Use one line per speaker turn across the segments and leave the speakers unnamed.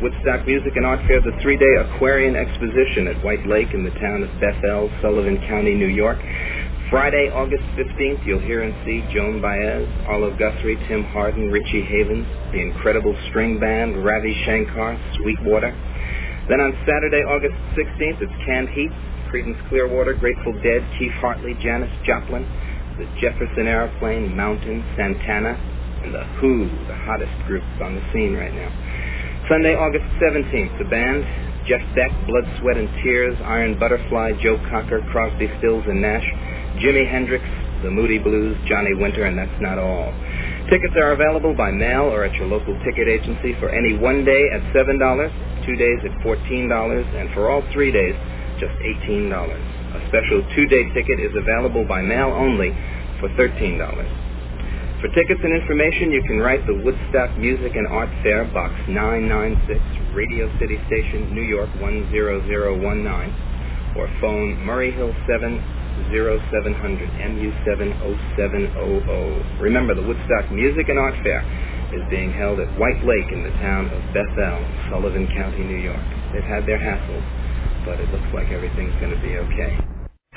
Woodstock Music and Art Fair, the three-day Aquarian Exposition at White Lake in the town of Bethel, Sullivan County, New York. Friday, August 15th, you'll hear and see Joan Baez, Arlo Guthrie, Tim Hardin, Richie Havens, the incredible string band, Ravi Shankar, Sweetwater. Then on Saturday, August 16th, it's Canned Heat, Creedence Clearwater, Grateful Dead, Keef Hartley, Janis Joplin, the Jefferson Airplane, Mountain, Santana, and the Who, the hottest groups on the scene right now. Sunday, August 17th, the band, Jeff Beck, Blood, Sweat, and Tears, Iron Butterfly, Joe Cocker, Crosby, Stills, and Nash, Jimi Hendrix, the Moody Blues, Johnny Winter, and that's not all. Tickets are available by mail or at your local ticket agency for any one day at $7, two days at $14, and for all three days, just $18. A special two-day ticket is available by mail only for $13. For tickets and information, you can write the Woodstock Music and Art Fair, Box 996, Radio City Station, New York 10019, or phone Murray Hill 7 0700 MU70700. Remember, the Woodstock Music and Art Fair is being held at White Lake in the town of Bethel, Sullivan County, New York. They've had their hassles, but it looks like everything's going to be okay.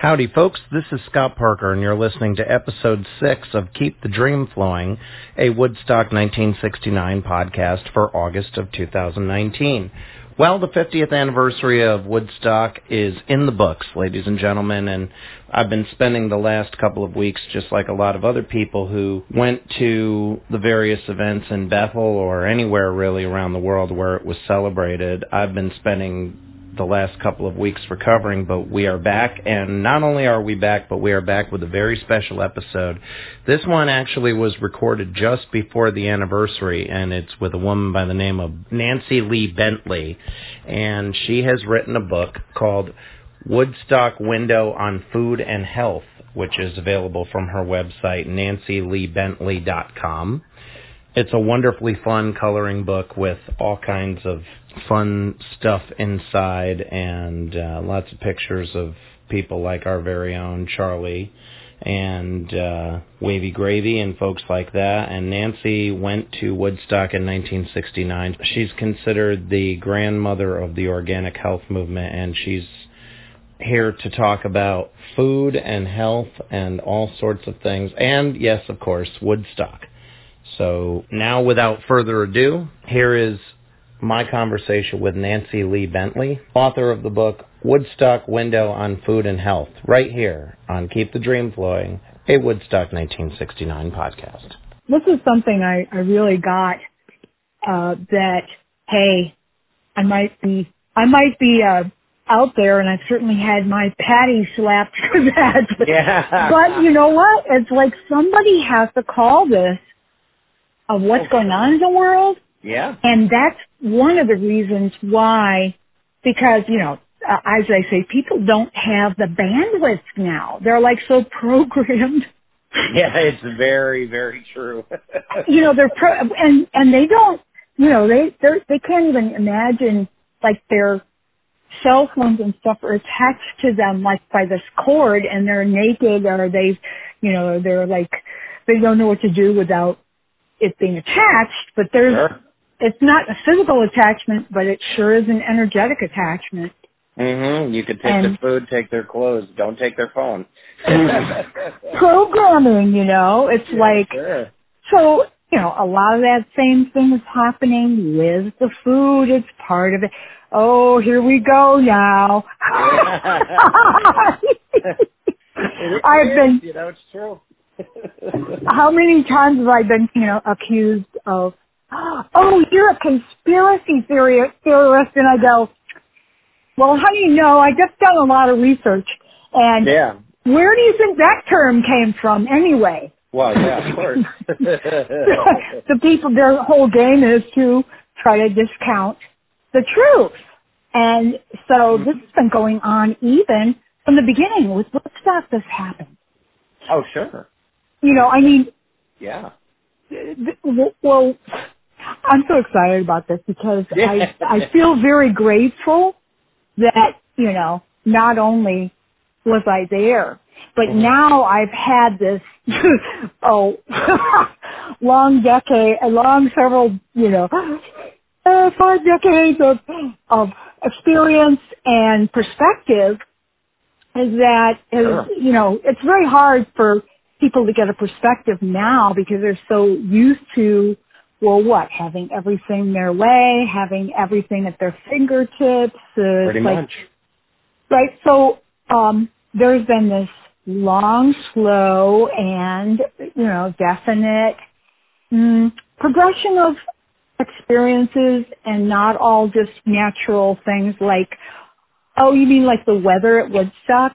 Howdy, folks. This is Scott Parker, and you're listening to episode six of Keep the Dream Flowing, a Woodstock 1969 podcast for August of 2019. Well, the 50th anniversary of Woodstock is in the books, ladies and gentlemen, and I've been spending the last couple of weeks, just like a lot of other people who went to the various events in Bethel or anywhere really around the world where it was celebrated. I've been spending the last couple of weeks recovering, but we are back. And not only are we back, but we are back with a very special episode. This one actually was recorded just before the anniversary, and it's with a woman by the name of Nancy Lee Bentley. And she has written a book called Woodstock Window on Food and Health, which is available from her website, nancyleebentley.com. It's a wonderfully fun coloring book with all kinds of fun stuff inside and uh, lots of pictures of people like our very own Charlie and uh, Wavy Gravy and folks like that. And Nancy went to Woodstock in 1969. She's considered the grandmother of the organic health movement, and she's here to talk about food and health and all sorts of things. And yes, of course, Woodstock. So now, without further ado, here is my conversation with Nancy Lee Bentley, author of the book Woodstock Window on Food and Health, right here on Keep the Dream Flowing, a Woodstock 1969 podcast.
This is something I, I really got uh, that, hey, I might be, I might be uh, out there, and I've certainly had my patty slapped for that.
Yeah.
but you know what? It's like somebody has to call this of what's going on in the world.
Yeah.
And that's one of the reasons why, because, you know, uh, as I say, people don't have the bandwidth now. They're like so programmed.
Yeah, it's very, very true.
you know, they're pro- and and they don't, you know, they they they can't even imagine like their cell phones and stuff are attached to them like by this cord, and they're naked or they, you know, they're like they don't know what to do without it being attached. But there's
Sure.
it's not a physical attachment, but it sure is an energetic attachment.
Mm-hmm. You could take
And-
their food, take their clothes, don't take their phone.
Programming, you know, it's like
Sure.
So, you know, a lot of that same thing is happening with the food. It's part of it. Oh, here we go now. I've been,
you know, it's true.
How many times have I been, you know, accused of, oh, you're a conspiracy theory, theorist, and I go, well, how do you know? I just done a lot of research, and
yeah.
where do you think that term came from anyway?
Well, yeah, of course.
the people, their whole game is to try to discount the truth. And so mm-hmm. this has been going on even from the beginning with Woodstock this happened.
oh, sure.
You know, I mean,
Yeah.
th- th- well, I'm so excited about this because I, I feel very grateful that, you know, not only was I there, but now I've had this, oh, long decade, a long several, you know, uh, five decades of of experience and perspective is that is
Sure.
you know it's very hard for people to get a perspective now because they're so used to well what having everything their way having everything at their fingertips uh,
Pretty
like-
much.
right so um there's been this long slow and you know definite mm, progression of experiences and not all just natural things like Oh, you mean like the weather at Woodstock?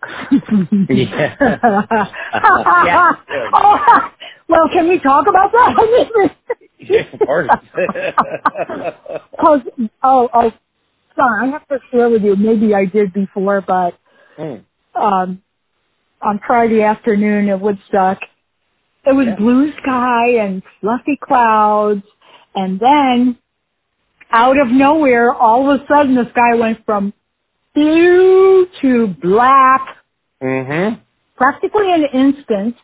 Yeah.
yeah. oh, well, can we talk about that?
Yeah, of course.
Cause, oh, oh, sorry, I have to share with you. Maybe I did before, but
Mm.
um, on Friday afternoon at Woodstock, it was
Yeah.
blue sky and fluffy clouds, and then out of nowhere, all of a sudden, the sky went from blue to black
Mm-hmm.
practically an instant.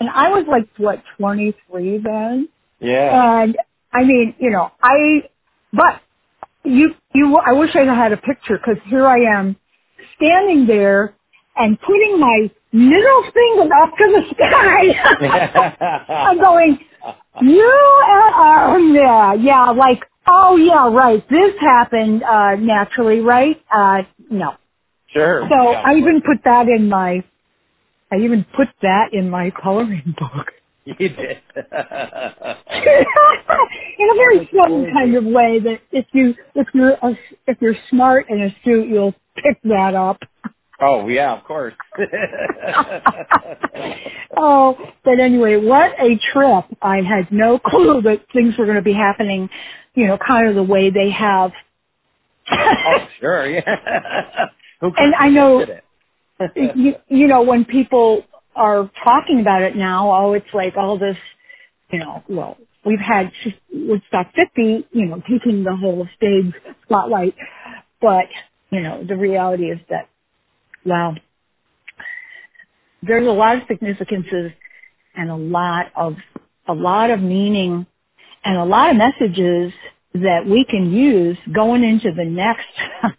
And I was like, what, 23 then?
Yeah.
And I mean, you know, I, but you, you, I wish I had a picture because here I am standing there and putting my middle finger up to the sky. I'm going, you are, yeah, yeah, like, oh yeah, right, this happened, uh, naturally, right? Uh, no.
sure.
So
Yeah,
I even put that in my, I even put that in my coloring book.
You did.
in a very subtle kind of way that if you, if you're, a, if you're smart and astute, you'll pick that up.
oh, yeah, of course.
oh, but anyway, what a trip. I had no clue that things were going to be happening, you know, kind of the way they have.
oh, sure, yeah.
And I know- you, you know, when people are talking about it now, oh, it's like all this, you know, well, we've had Woodstock 50, you know, taking the whole stage spotlight, but, you know, the reality is that, wow, there's a lot of significances and a lot of, a lot of meaning and a lot of messages that we can use going into the next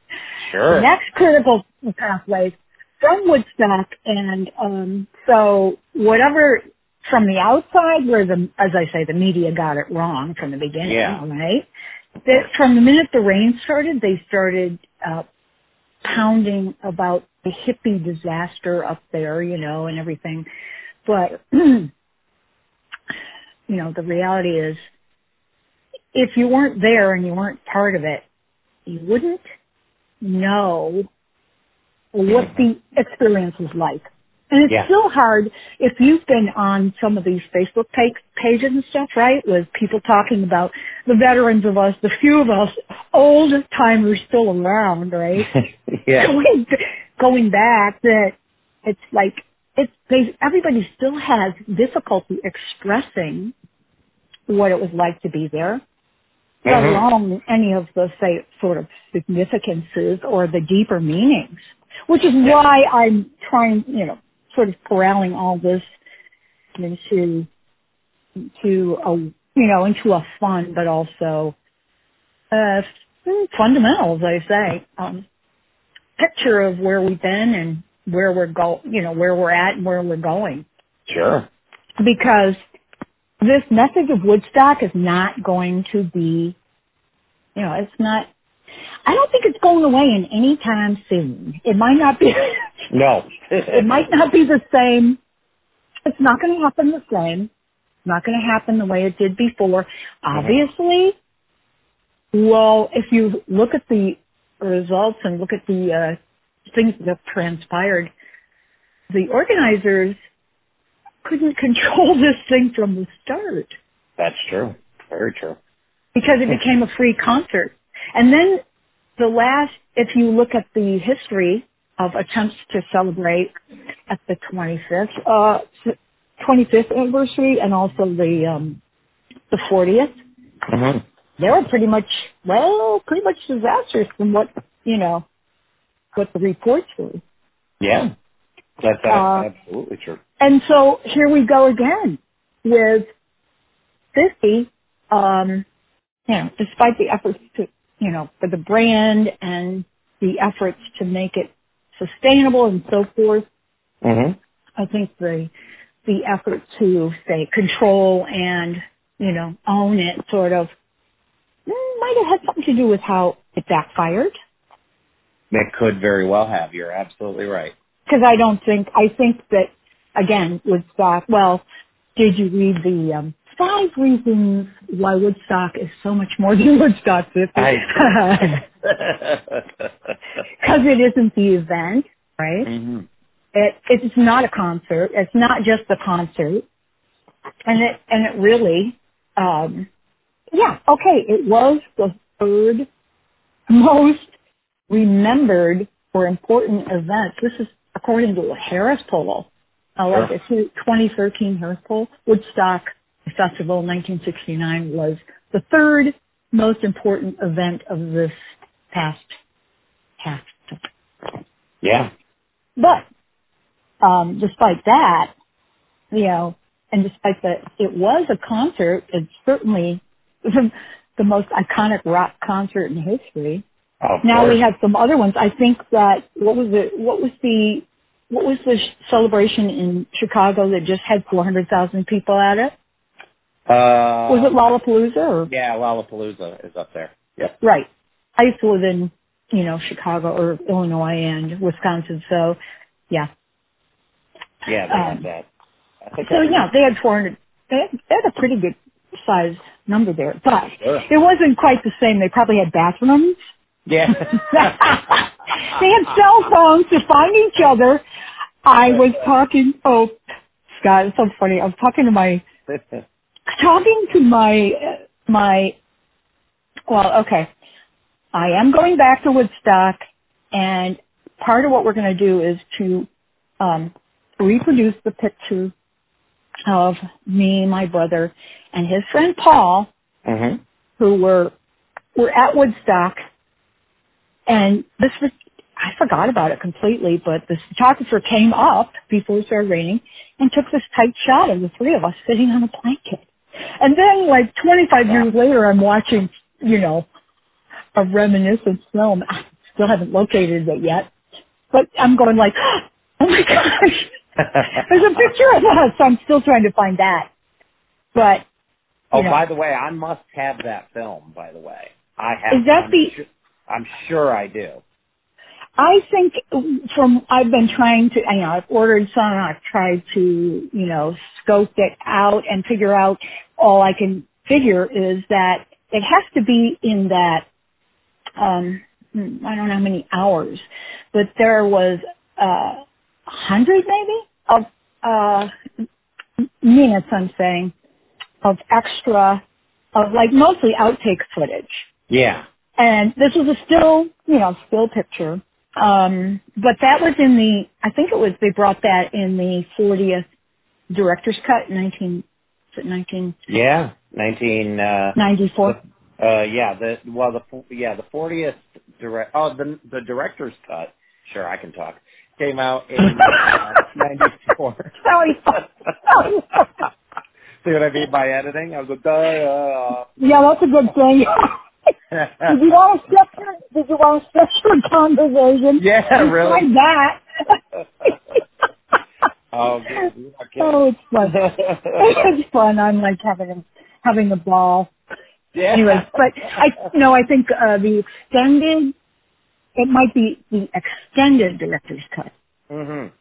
Sure.
next critical pathways from Woodstock, and um, so whatever from the outside, where the as I say, the media got it wrong from the beginning,
Yeah.
right? That from the minute the rain started, they started uh, pounding about the hippie disaster up there, you know, and everything. But you know, the reality is, if you weren't there and you weren't part of it, you wouldn't know what the experience was like. And it's
Yeah.
still hard if you've been on some of these Facebook page, pages and stuff, right? With people talking about the veterans of us, the few of us old timers still around, right?
yeah.
going, going back that it's like it's they, everybody still has difficulty expressing what it was like to be there let
Mhm.
alone any of the say sort of significances or the deeper meanings. Which is why I'm trying, you know, sort of corralling all this into into a you know into a fun but also uh fundamental, as I say, um, picture of where we've been and where we're go, you know, where we're at and where we're going
Sure.
because this message of Woodstock is not going to be, you know, it's not, I don't think it's going away in any time soon. It might not be,
No.
it might not be the same. It's not going to happen the same. It's not going to happen the way it did before. Obviously, well, if you look at the results and look at the uh, things that have transpired, the organizers couldn't control this thing from the start
That's true. Very true.
because it became a free concert. And then the last, if you look at the history of attempts to celebrate at the 25th, uh, 25th anniversary and also the, um, the 40th,
hmm
they were pretty much, well, pretty much disastrous from what, you know, what the reports were.
Yeah. That's
Uh,
absolutely true.
And so here we go again with 50, um, you know, despite the efforts to, you know, for the brand and the efforts to make it sustainable and so forth,
hmm
I think the the effort to say control and you know own it sort of mm, might have had something to do with how it backfired.
It could very well have. You're absolutely right.
Because I don't think I think that again Woodstock. Well, did you read the um, five reasons why Woodstock is so much more than Woodstock 50? Because it isn't the event, right?
hmm
It, it's not a concert. It's not just a concert. And it, and it really, um, yeah, okay, it was the third most remembered or important event. This is according to a Harris poll. Uh, like a 2013 Harris poll. Woodstock Festival 1969 was the third most important event of this past past
Yeah.
But um, despite that, you know, and despite that it was a concert, it's certainly the, the most iconic rock concert in history. Now
course.
we have some other ones. I think that what was it? What was the what was the sh- celebration in Chicago that just had 400,000 people at it?
Uh,
Was it Lollapalooza or
Yeah, Lollapalooza is up there. Yep.
right? I used to live in you know Chicago or Illinois and Wisconsin, so yeah.
Yeah, they
Um,
had that. I think
So yeah, they had 400. They had, they had a pretty good size number there, but
Sure.
it wasn't quite the same. They probably had bathrooms.
Yeah.
they had cell phones to find each other. I was talking. Oh, Scott, it's so funny. I was talking to my talking to my my. Well, okay. I am going back to Woodstock, and part of what we're going to do is to um, reproduce the picture of me, my brother, and his friend Paul,
hmm
who were were at Woodstock, and this was I forgot about it completely, but the photographer came up before it started raining and took this tight shot of the three of us sitting on a blanket. And then like 25 years later, I'm watching, you know, a reminiscent film. I still haven't located it yet, but I'm going like, oh my gosh, there's a picture of us. So I'm still trying to find that. But
Oh,
know.
by the way, I must have that film. By the way, I have.
Is that
I'm
the-
Sure, I'm sure I do.
I think from I've been trying to, you know, I've ordered some. I've tried to, you know, scope it out and figure out. All I can figure is that it has to be in that. Um, hmm, I don't know how many hours, but there was uh, a hundred maybe of uh, minutes. I'm saying of extra, of like mostly outtake footage.
Yeah.
And this was a still, you know, still picture. Um, but that was in the, I think it was, they brought that in the 40th director's cut, 19, is it
Yeah. Nineteen. Uh,
1994?
uh, yeah. The well, the yeah the fortieth direct. Oh, the the director's cut. Sure, I can talk. Came out in uh, '94.
Sorry.
See what I mean by editing? I was like, duh.
yeah, that's a good thing. did you want to structure, did you want a conversation?
Yeah,
You
really.
tried that.
oh, good. You're not kidding.
oh, it's fun. it's fun. I'm like having a, having a ball.
yeah.
anyways, but I no, I think uh, the extended it might be the extended director's cut.
Mhm.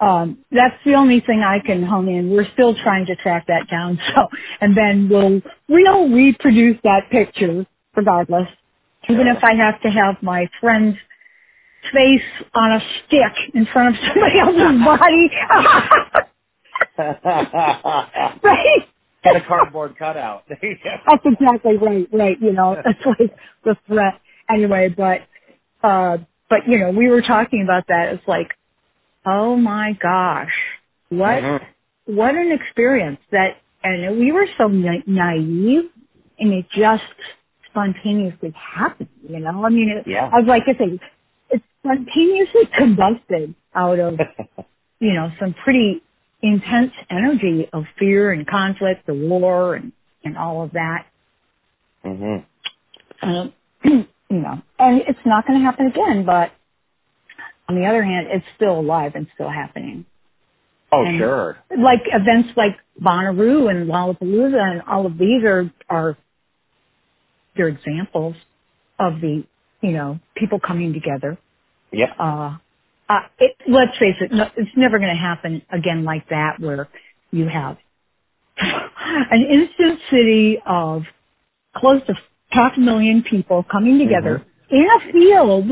Um, that's the only thing I can hone in. We're still trying to track that down. So, and then we'll we'll reproduce that picture regardless, even if I have to have my friend's face on a stick in front of somebody else's body. right?
Get a cardboard cutout.
That's exactly right, right. You know, that's like the threat. Anyway, but, uh, but you know, we were talking about that. It's like, oh my gosh, what,
Mhm.
what an experience that, and we were so na- naive and it just spontaneously happened, you know? I mean, it,
Yeah.
I was like, it's a, it's spontaneously combusted out of, you know, some pretty intense energy of fear and conflict, the war and, and all of that.
Mhm.
Um, you know, and it's not going to happen again. But on the other hand, it's still alive and still happening.
Oh,
And-
sure.
Like events like Bonnaroo and Lollapalooza and all of these are are they're examples of the you know people coming together.
Yeah.
Uh, uh, it, let's face it, no, it's never going to happen again like that where you have an instant city of close to half a million people coming together in a field,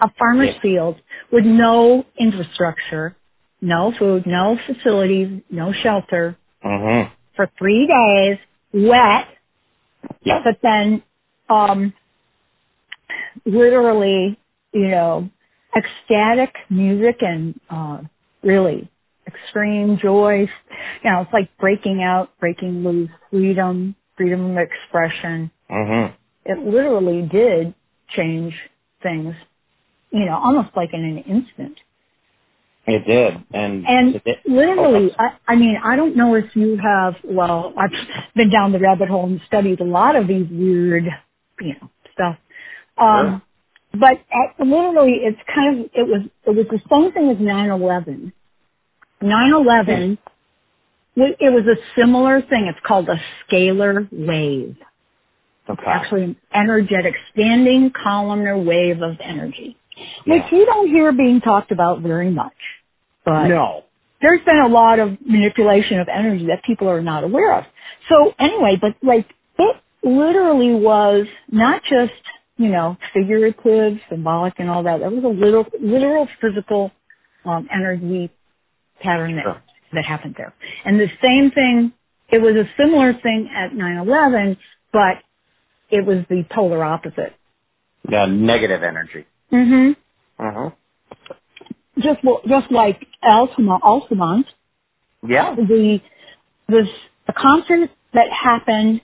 a farmer's
Yeah.
field with no infrastructure, no food, no facilities, no shelter
Mhm.
for three days, wet,
Yep.
but then um literally, you know, ecstatic music and uh really extreme joy. You know, it's like breaking out, breaking loose, freedom, freedom of expression.
Mhm.
It literally did change things, you know, almost like in an instant.
It did, and
And
it-
literally,
Oh,
I, I mean, I don't know if you have, well, I've been down the rabbit hole and studied a lot of these weird, you know, stuff. Um, but at, literally, it's kind of, it was, it was the same thing as 9-11. 9-11, it it was a similar thing. It's called a scalar wave.
okay.
Actually, an energetic standing columnar wave of energy, which
Yeah.
you don't hear being talked about very much. But
no.
there's been a lot of manipulation of energy that people are not aware of. So anyway, but like it literally was not just, you know, figurative, symbolic and all that. There was a little, literal physical um, energy pattern that,
Sure.
that happened there. And the same thing, it was a similar thing at 9-11, but it was the polar opposite.
Yeah, negative energy.
Hmm
Mhm.
Just, well, just like Altamont, Altamont
Yeah.
the the a concert that happened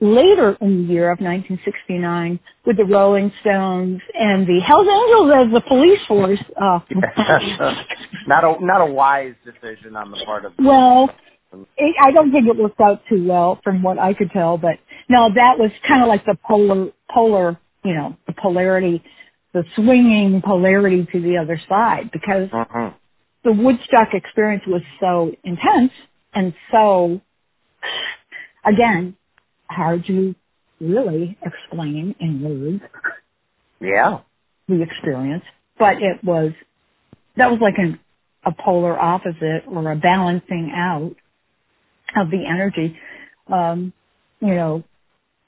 later in the year of 1969 with the Rolling Stones and the Hells Angels as the police force. Uh,
not a not a wise decision on the part of.
well, it, I don't think it worked out too well from what I could tell, but no, that was kind of like the polar polar, you know, the polarity, the swinging polarity to the other side because
Mhm.
the Woodstock experience was so intense and so, again, hard to really explain in words
Yeah.
the experience, but it was, that was like an, a polar opposite or a balancing out of the energy, um, you know,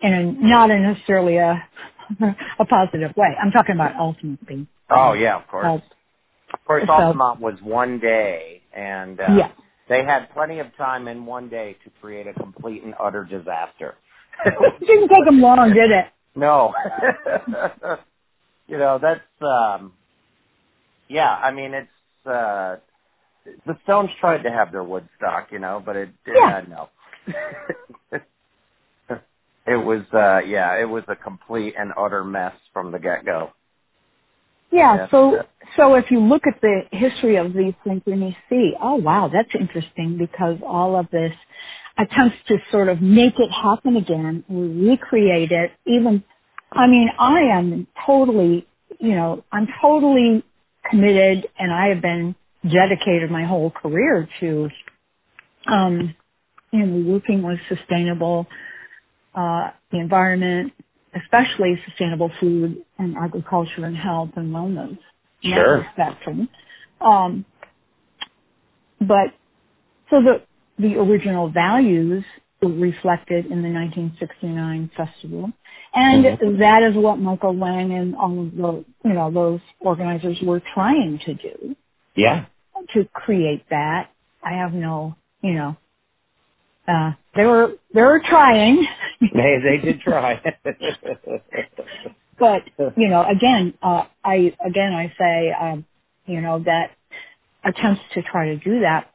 in a, not necessarily a, a positive way. I'm talking about ultimately.
Oh yeah, of course.
Uh,
Of course,
so-
Altamont was one day, and uh,
yeah.
they had plenty of time in one day to create a complete and utter disaster.
It didn't take them long, did it?
no, you know that's um, yeah. I mean, it's uh, the Stones tried to have their Woodstock, you know, but it
Yeah.
uh, no. It was uh, yeah, it was a complete and utter mess from the get go.
Yeah, so so if you look at the history of these things and you see, oh wow, that's interesting because all of this attempts to sort of make it happen again, recreate it, even I mean, I am totally, you know, I'm totally committed and I have been dedicated my whole career to um you know, working with sustainable uh the environment, especially sustainable food and agriculture and health and wellness
Sure.
spectrum. Um, but so the the original values were reflected in the 1969 festival, and
Mhm.
that is what Michael Lang and all of the you know those organizers were trying to do
Yeah.
to create that. I have no you know. Uh, they were they were trying,
They they did try.
but you know again uh, I again I say um, you know that attempts to try to do that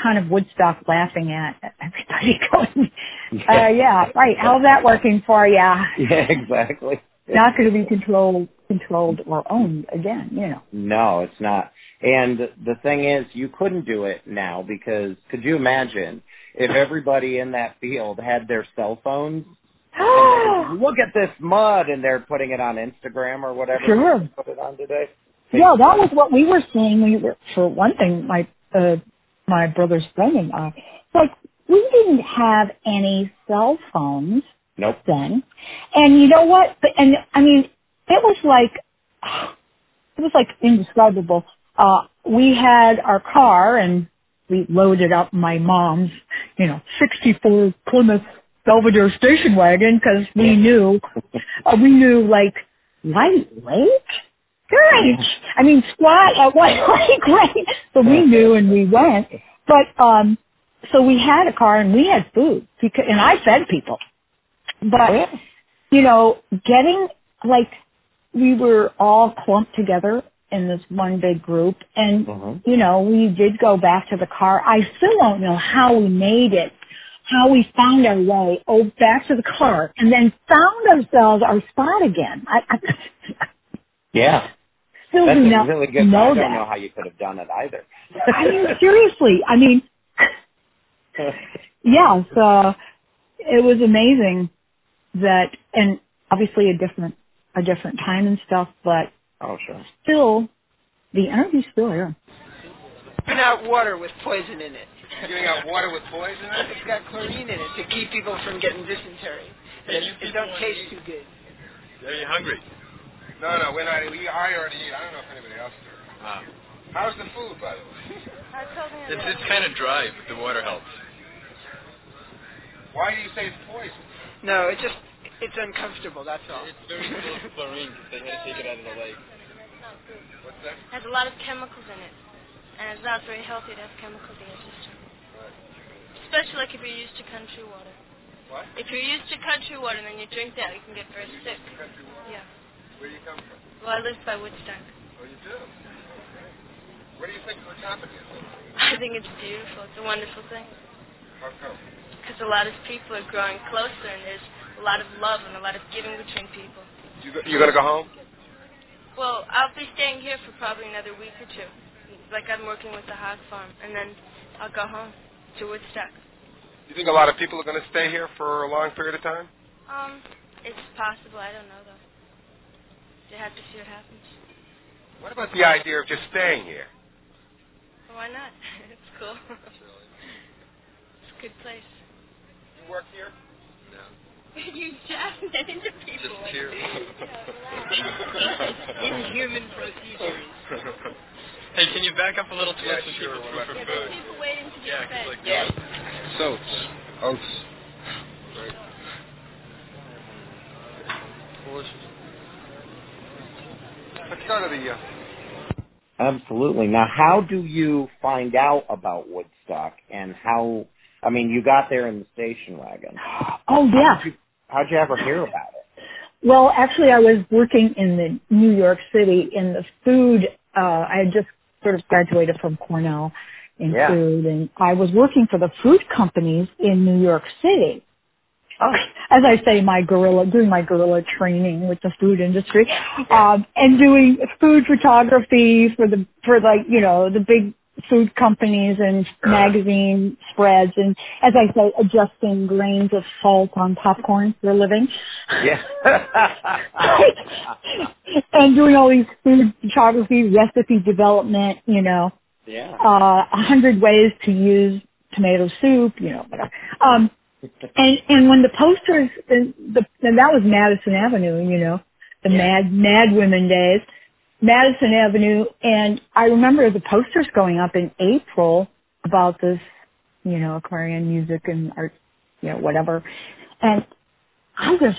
kind of Woodstock laughing at everybody going, uh, yeah, right, how's that working for you?
yeah, exactly.
Not going to be controlled, controlled or owned again, you know.
No, it's not. And the thing is, you couldn't do it now because could you imagine if everybody in that field had their cell phones Look at this mud, and they're putting it on Instagram or whatever.
Sure.
Put it on today.
Yeah, that was what we were seeing. We were, for one thing, my uh, my brother's friend and I, like we didn't have any cell phones
Nope.
then, and you know what? But and I mean, it was like it was like indescribable. Uh, we had our car and we loaded up my mom's, you know, 64 Plymouth Belvedere station wagon because we knew, uh, we knew like White Lake? Great! I mean, squat at White Lake, right? So we knew and we went. But, um, so we had a car and we had food because, and I fed people. But, you know, getting like we were all clumped together in this one big group and
Mhm.
you know we did go back to the car i still don't know how we made it how we found our way oh back to the car and then found ourselves our spot again i, I
Yeah.
still
That's
do not
really good.
know
I don't
that
know how you could have done it either.
i mean seriously i mean yeah so it was amazing that and obviously a different a different time and stuff but
oh sure.
still the energy's still here
Giving out water with poison in it.
Giving out water with poison in it?
It's got chlorine in it to keep people from getting dysentery.
Hey,
It, it don't taste
eat?
too good.
Are you hungry? No, no, we're not. We, I already eat. I don't know if anybody else did.
Ah.
How's the food, by the way?
It's, it's kind of dry, but the water helps.
Why do you say it's poison?
No, it just it's uncomfortable. That's all.
It's very full of chlorine because they had to take it out of the lake.
It's not good what's that?
has a lot of chemicals in it. And it's not very healthy to have chemicals in your system. Especially like if you're used to country water.
What?
If you're used to country water and then you drink that, you can get very sick.
Country water?
Yeah.
Where do you come from?
Well, I live by Woodstock.
Oh, you do? What do you think what's happening?
I think it's beautiful. It's a wonderful thing.
How come?
Because a lot of people are growing closer and there's a lot of love and a lot of giving between people.
You, go, you gonna go home?
Well, I'll be staying here for probably another week or two. Like I'm working with the hog farm. And then I'll go home to Woodstock.
You think a lot of people are gonna stay here for a long period of time?
Um, it's possible. I don't know, though. You have to see what happens.
What about the idea of just staying here?
Well, why not? it's cool. it's a good place.
You work here?
you jabbing that into people.
Just here.
Inhuman procedures.
hey, can you back up a little to
Yeah,
let some
sure,
people
what
through for food?
people waiting to
Yeah,
get
'cause
fed.
like
Yeah.
Soaps. Oats. Right. Let's go to the. Uh,
Absolutely. Now, how do you find out about Woodstock and how? I mean, you got there in the station wagon.
oh yeah
How'd you, ever hear about it?
Well, actually, I was working in the New York City in the food. Uh, I had just sort of graduated from Cornell in
Yeah.
food, and I was working for the food companies in New York City.
Oh,
As I say, my guerrilla, doing my guerrilla training with the food industry, um, and doing food photography for the for like you know the big food companies and magazine spreads, and as I say, adjusting grains of salt on popcorn for a living.
yeah.
and doing all these food photography, recipe development, you know,
yeah.
uh, a hundred ways to use tomato soup, you know, whatever. Um, and and when the posters, and the and that was Madison Avenue, you know, the
Yeah.
Mad Mad Women days, Madison Avenue, and I remember the posters going up in April about this, you know, Aquarian music and art, you know, whatever, and I'm just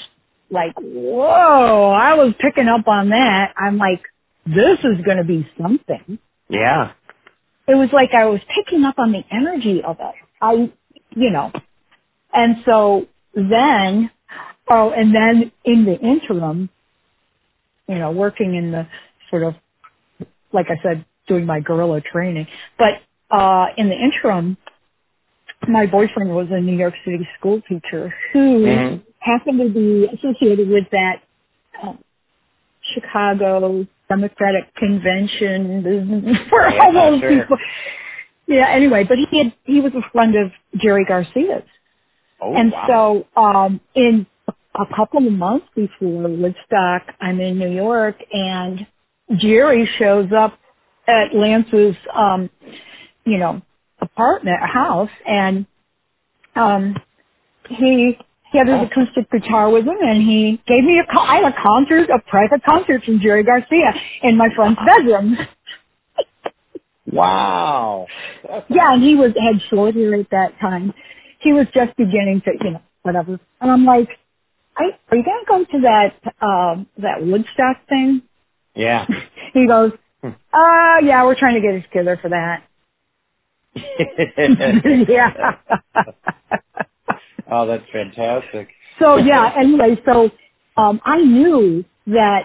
like, whoa! I was picking up on that. I'm like, this is going to be something
Yeah.
it was like I was picking up on the energy of it. I, you know, and so then, oh, and then in the interim, you know, working in the sort of, like I said, doing my guerrilla training, but, uh, in the interim, my boyfriend was a New York City school teacher who
Mhm.
happened to be associated with that um, Chicago Democratic Convention for
Yeah,
all those
sure.
people. Yeah. Anyway, but he had he was a friend of Jerry Garcia's,
Oh,
and
wow.
so um, in a couple of months before Woodstock, I'm in New York and Jerry shows up at Lance's, um, you know, apartment, house and, um, he, he had his acoustic guitar with him and he gave me a, I had a concert, a private concert from Jerry Garcia in my friend's bedroom.
Wow.
Yeah, and he was had short hair at that time. He was just beginning to, you know, whatever. And I'm like, I, are you gonna go to that um that Woodstock thing?
Yeah.
He goes, uh yeah, we're trying to get us together for that. yeah.
oh, that's fantastic.
so yeah, anyway, so um I knew that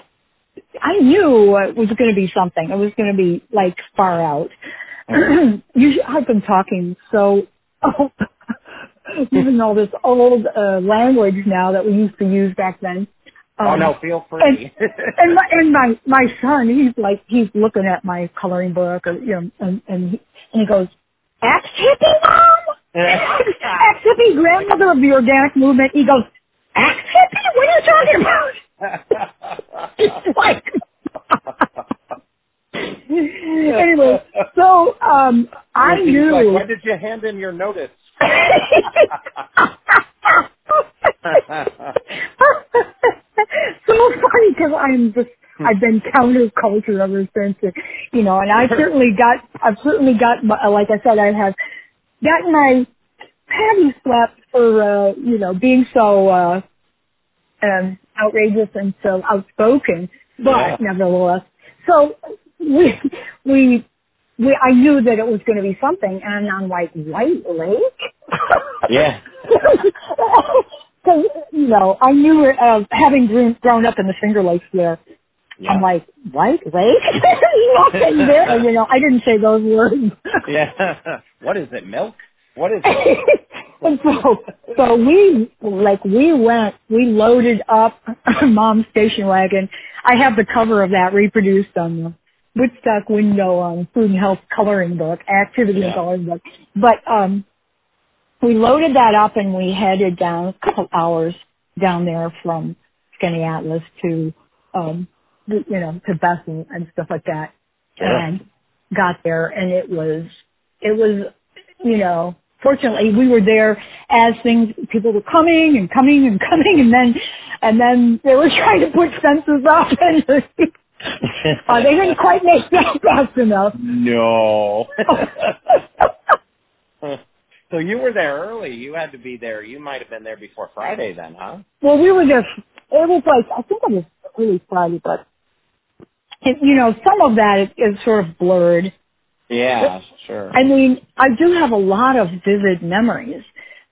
I knew it was going to be something. It was going to be like far out. you, I've been talking so oh, using all this old uh, language now that we used to use back then.
Oh
Um,
no, feel free.
and, and my and my my son, he's like he's looking at my coloring book, or you know, and and he, and he goes, "Axe hippie mom, axe hippie grandmother of the organic movement." He goes, "Axe hippie? What are you talking about?" It's like. anyway, so um, I
He's
knew.
Like, when did you hand in your notice?
so funny because I'm just I've been counterculture ever since, you know, and I certainly got I've certainly got my- like I said I have gotten my patty slapped for uh, you know being so uh, um, outrageous and so outspoken, but
Yeah.
nevertheless, so we we we I knew that it was going to be something, and I'm like White Lake.
Yeah.
Because know, I knew it, uh, having grown, grown up in the Finger Lakes there.
yeah.
I'm like White Lake. Nothing there. You know, I didn't say those words.
yeah. What is it? Milk? What is it?
and so, so we like we went, we loaded up mom's station wagon. I have the cover of that reproduced on the Woodstock window on Food and Health coloring book, activity
Yeah.
and coloring book. But um, we loaded that up and we headed down a couple hours down there from Skaneateles to, um, you know, to Bessie and stuff like that.
Yeah.
And got there and it was, it was, you know, fortunately we were there as things, people were coming and coming and coming and then, and then they were trying to put fences up and uh, they didn't quite make that fast enough.
No. so you were there early. You had to be there. You might have been there before Friday then, huh?
Well, we were just, It was like I think it was early Friday, but it, you know, some of that is, is sort of blurred.
Yeah, sure.
I mean, I do have a lot of vivid memories,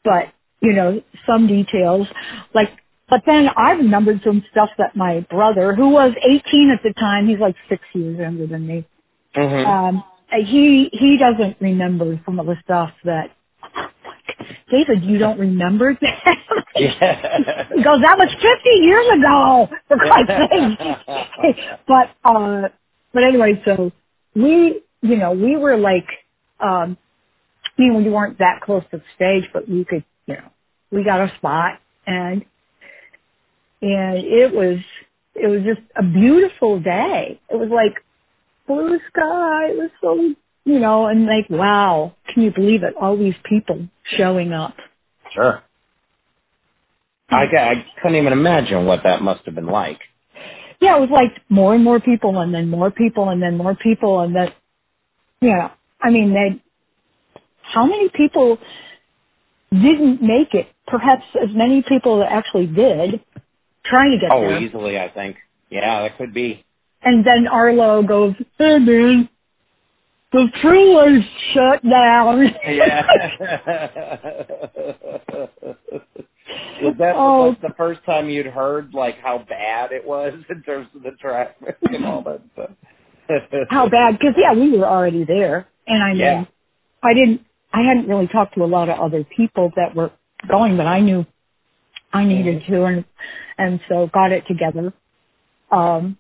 but you know, some details like. But then I remembered some stuff that my brother, who was 18 at the time, he's like six years younger than me.
Mhm.
Um, he he doesn't remember some of the stuff that. David, you don't remember that?
yeah.
He goes, that was 50 years ago, for Christ's sake. but, uh, but anyway, so we, you know, we were like, um, I mean, we weren't that close to the stage, but we could, you know, we got a spot and, and it was, it was just a beautiful day. It was like blue sky. It was so, you know, and like, wow, can you believe it? All these people showing up.
Sure. I, hmm. ca- I couldn't even imagine what that must have been like.
yeah, it was like more and more people and then more people and then more people and then, you know, I mean, they, how many people didn't make it? Perhaps as many people that actually did trying to get
Oh,
there.
easily, I think. Yeah, that could be.
And then Arlo goes, hey man, the freeway's shut down.
Yeah. Was that
Oh.
like the first time you'd heard like how bad it was in terms of the traffic and all that stuff?
how bad? Because yeah, we were already there, and I mean,
Yeah.
I didn't, I hadn't really talked to a lot of other people that were going, but I knew I needed to, and and so got it together, um,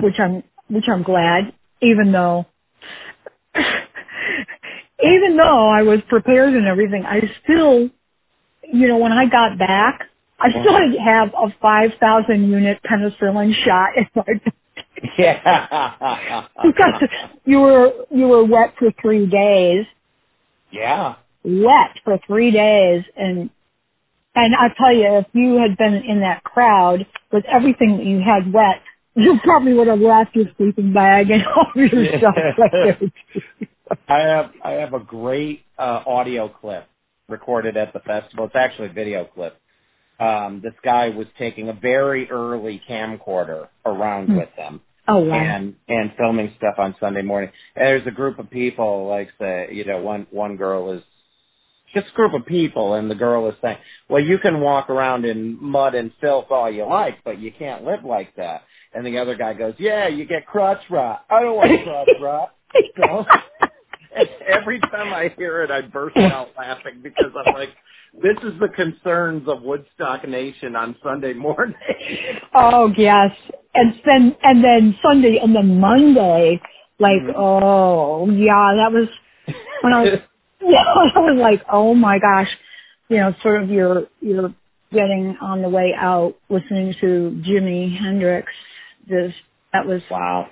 which I'm, which I'm glad, even though, even though I was prepared and everything, I still, you know, when I got back, I uh-huh. still have a 5,000 unit penicillin shot in my
Yeah.
because you were you were wet for three days,
yeah.
wet for three days, and and I tell you, if you had been in that crowd with everything that you had wet, you probably would have left your sleeping bag and all your stuff right there.
I have I have a great uh, audio clip recorded at the festival. It's actually a video clip. Um, this guy was taking a very early camcorder around
Hmm.
with them
Oh wow!
and and filming stuff on Sunday morning. And there's a group of people, like say, you know, one one girl is just a group of people, and the girl is saying, "Well, you can walk around in mud and filth all you like, but you can't live like that." And the other guy goes, "Yeah, you get crotch rot. I don't want crotch rot." So, and every time I hear it, I burst out laughing because I'm like, "This is the concerns of Woodstock Nation on Sunday morning."
Oh yes, and then and then Sunday and then Monday, like
Mhm.
oh yeah, that was when I was yeah, I was like oh my gosh, you know, sort of you're you're getting on the way out listening to Jimi Hendrix. This that was
wow.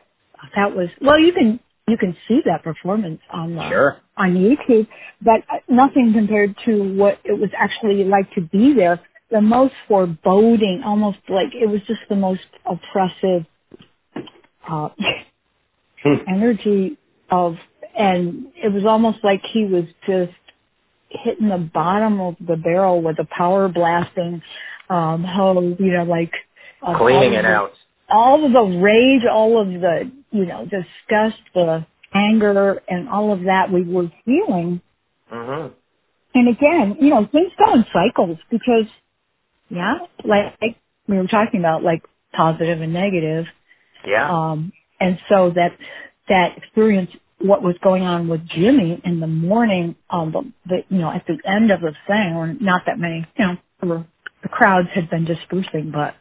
that was well you can you can see that performance on the
Sure.
on YouTube, but nothing compared to what it was actually like to be there. The most foreboding, almost like it was just the most oppressive uh, energy of, and it was almost like he was just hitting the bottom of the barrel with a power blasting um, hose, you know, like uh,
Cleaning it out.
All of the rage, all of the, you know, disgust, the anger, and all of that we were feeling.
Mhm.
And again, you know, things go in cycles because, yeah, like, like we were talking about, like positive and negative.
Yeah.
Um, and so that, that experience, what was going on with Jimi in the morning, um, the, the, you know, at the end of the thing, or not that many, you know, the crowds had been dispersing, but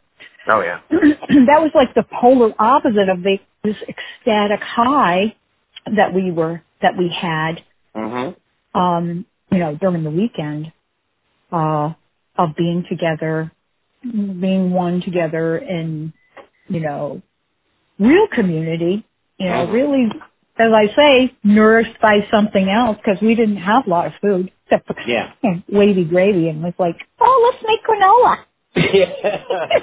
oh yeah.
that was like the polar opposite of the, this ecstatic high that we were, that we had,
Mhm.
um, you know, during the weekend, uh, of being together, being one together in, you know, real community, you know,
Mhm.
really, as I say, nourished by something else because we didn't have a lot of food except for
Yeah.
Wavy Gravy and was like, oh, let's make granola.
Yeah.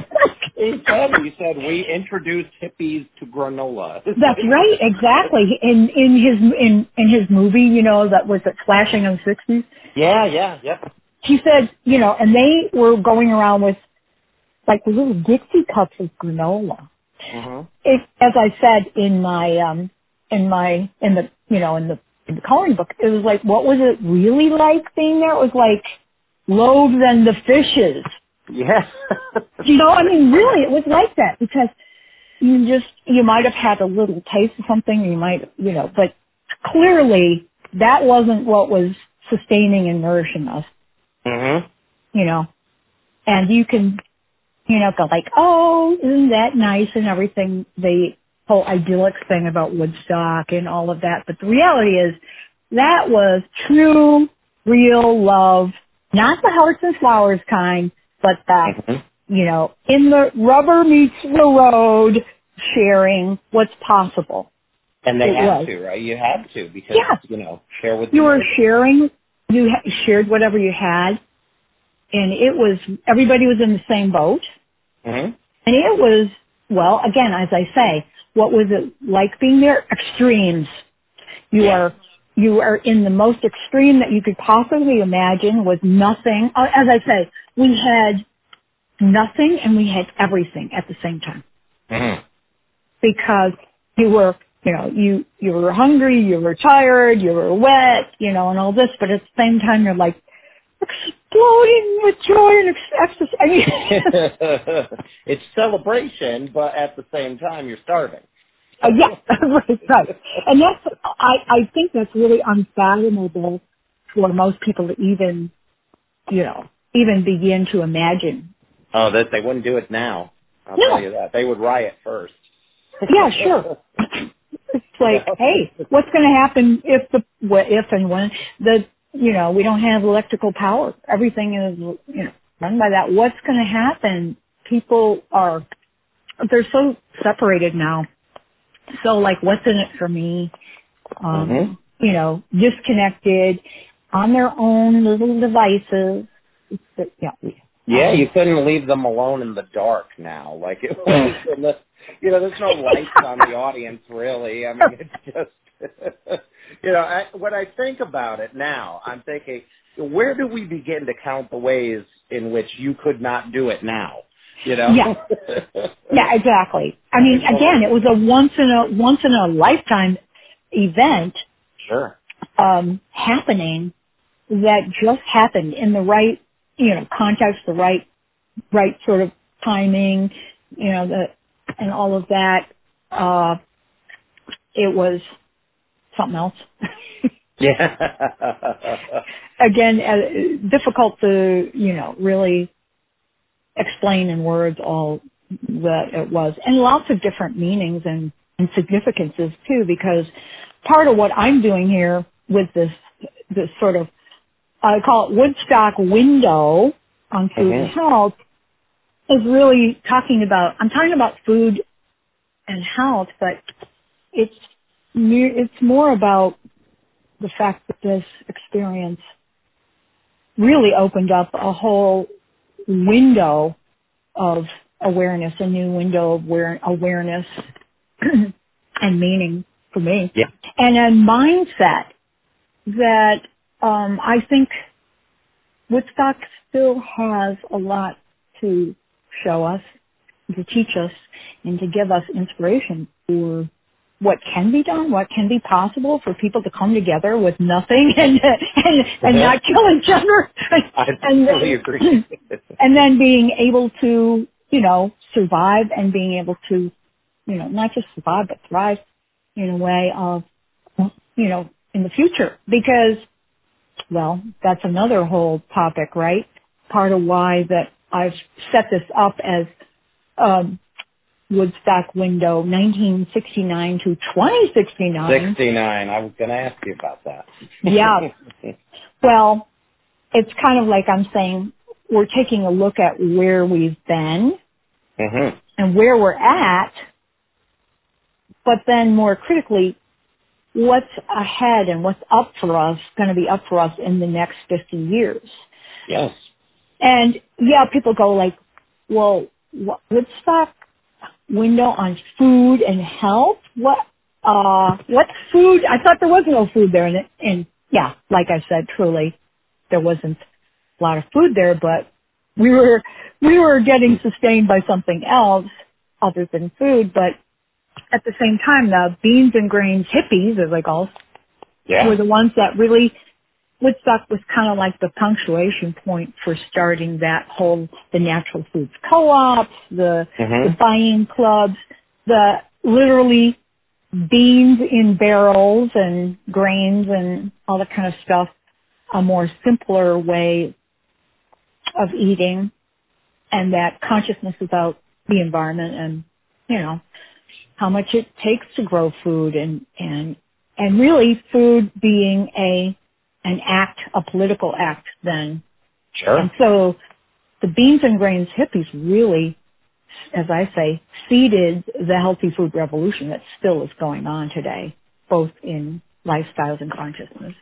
he said he said we introduced hippies to granola.
That's right, exactly. In in his in in his movie, you know, that was it Flashing on the Sixties.
Yeah, yeah, yep.
He said, you know, and they were going around with like little Dixie cups of granola.
Mhm.
It, as I said in my um in my in the you know in the in the coloring book, it was like what was it really like being there? It was like loaves and the fishes.
Yeah.
You know, I mean, really, it was like that because you just you might have had a little taste of something. You might, you know, but clearly that wasn't what was sustaining and nourishing us.
Mhm.
You know, and you can, you know, go like, oh, isn't that nice and everything. The whole idyllic thing about Woodstock and all of that, but the reality is that was true, real love, not the hearts and flowers kind, but the
Mhm.
you know, in the rubber meets the road, sharing what's possible.
And they
It
had
was.
to, right? You had to because
Yeah.
you know share with
You were sharing, you ha- shared whatever you had, and it was, everybody was in the same boat,
Mhm.
and it was, well, again, as I say, what was it like being there? Extremes. You
Yeah.
are, you are in the most extreme that you could possibly imagine with nothing. Uh, As I say, we had nothing and we had everything at the same time.
Mhm.
because you were, you know, you, you were hungry, you were tired, you were wet, you know, and all this, but at the same time you're like exploding with joy and ex- ecstasy. I mean,
it's celebration, but at the same time you're starving.
uh, yeah, right, right. And that's, I, I think that's really unfathomable for most people to even, you know, even begin to imagine.
Oh, that they wouldn't do it now. I'll
No.
tell you that. They would riot first.
Yeah, sure. It's like, hey, what's going to happen if the what if and when the you know we don't have electrical power? Everything is you know run by that, what's going to happen? People are, they're so separated now. So like, what's in it for me? Um,
Mhm.
you know, disconnected on their own little devices. Yeah.
Yeah,
Um,
you couldn't leave them alone in the dark now. Like it was, in the, you know, there's no lights on the audience really. I mean, it's just, you know, I, when I think about it now, I'm thinking, where do we begin to count the ways in which you could not do it now? You know?
Yeah. Yeah, exactly. I mean, again, it was a once in a once in a lifetime event
Sure.
um, happening that just happened in the right, you know, context, the right, right sort of timing, you know, the and all of that. Uh, it was something else.
Yeah.
Again, uh, difficult to, you know, really explain in words all that it was and lots of different meanings and, and significances too because part of what I'm doing here with this, this sort of, I call it Woodstock window on food and health is really talking about, I'm talking about food and health, but it's, it's more about the fact that this experience really opened up a whole window of awareness, a new window of aware- awareness and meaning for me.
Yeah.
And a mindset that um, I think Woodstock still has a lot to show us, to teach us, and to give us inspiration for what can be done, what can be possible for people to come together with nothing and and, and not kill each other.
I
and
totally agree.
and then being able to, you know, survive and being able to, you know, not just survive but thrive in a way of, you know, in the future because, well, that's another whole topic, right? Part of why that I've set this up as, um, Woodstock window 1969 to 2069.
69. I was going to ask you about that.
Yeah. Well, it's kind of like I'm saying we're taking a look at where we've been
mhm.
and where we're at, but then more critically, what's ahead and what's up for us, going to be up for us in the next 50 years.
Yes.
And yeah, people go like, well, what, Woodstock window on food and health? What, uh, what food? I thought there was no food there. And, and yeah, like I said, truly, there wasn't a lot of food there, but we were, we were getting sustained by something else other than food. But at the same time, the beans and grains hippies, as I call,
Yeah.
were the ones that really Woodstock was kind of like the punctuation point for starting that whole the natural foods co-ops, the
Mhm.
the buying clubs, the literally beans in barrels and grains and all that kind of stuff, a more simpler way of eating and that consciousness about the environment and, you know, how much it takes to grow food and, and, and really food being a, an act, a political act then.
Sure.
And so the beans and grains hippies really, as I say, seeded the healthy food revolution that still is going on today, both in lifestyles and consciousness.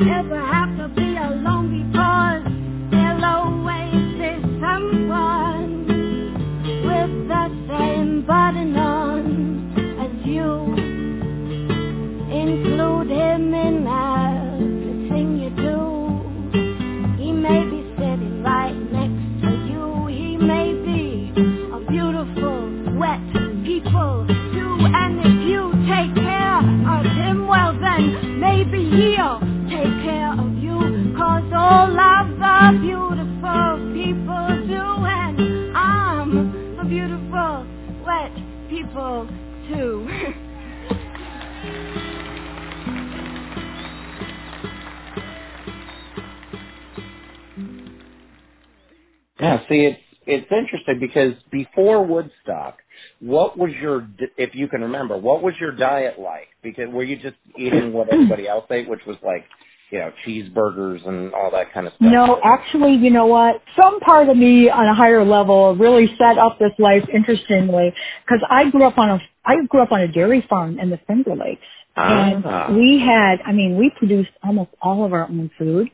Ever,
because before Woodstock, what was your, if you can remember, what was your diet like? Because were you just eating what everybody else ate, which was like, you know, cheeseburgers and all that kind of stuff?
No, actually, you know what? Some part of me on a higher level really set up this life interestingly because I grew up on a I grew up on a dairy farm in the Finger Lakes,
Ah.
and we had I mean we produced almost all of our own food,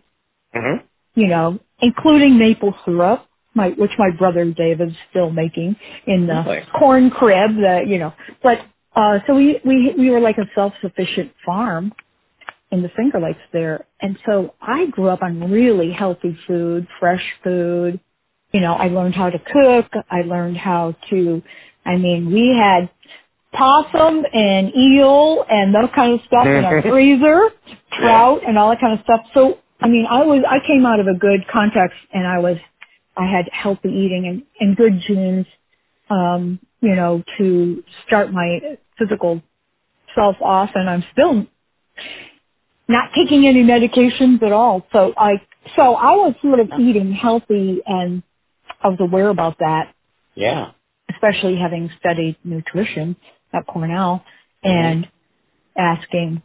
hmm
you know, including maple syrup, my which my brother David's still making in the
Really?
corn crib, the you know, but uh so we we we were like a self sufficient farm in the Finger Lakes there. And so I grew up on really healthy food, fresh food. You know, I learned how to cook. I learned how to, I mean, we had possum and eel and that kind of stuff in our freezer, trout and all that kind of stuff. So, I mean, I was, I came out of a good context and I was, I had healthy eating and, and good genes, um, you know, to start my physical self off and I'm still not taking any medications at all. So I, so I was sort of eating healthy and I was aware about that,
Yeah.
especially having studied nutrition at Cornell and asking,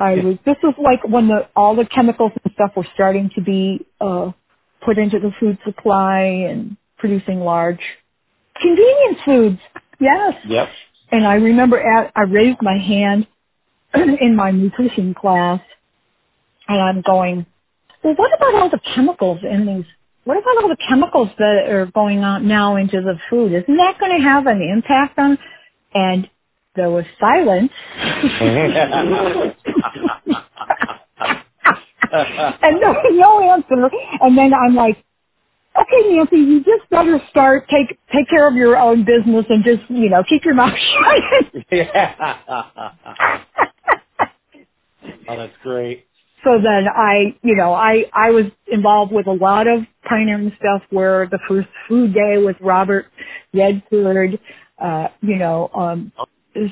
I was, this was like when the, all the chemicals and stuff were starting to be, uh, put into the food supply and producing large convenience foods. Yes.
Yep.
And I remember at, I raised my hand in my nutrition class and I'm going, well, what about all the chemicals in these, what about all the chemicals that are going on now into the food? Isn't that going to have an impact on, and there was silence. and no, no answer. And then I'm like, okay, Nancy, you just better start take take care of your own business and just you know keep your mouth shut.
yeah. oh, that's great.
so then I, you know, I I was involved with a lot of pioneering stuff where the first food day with Robert Redford, uh, you know, um, is,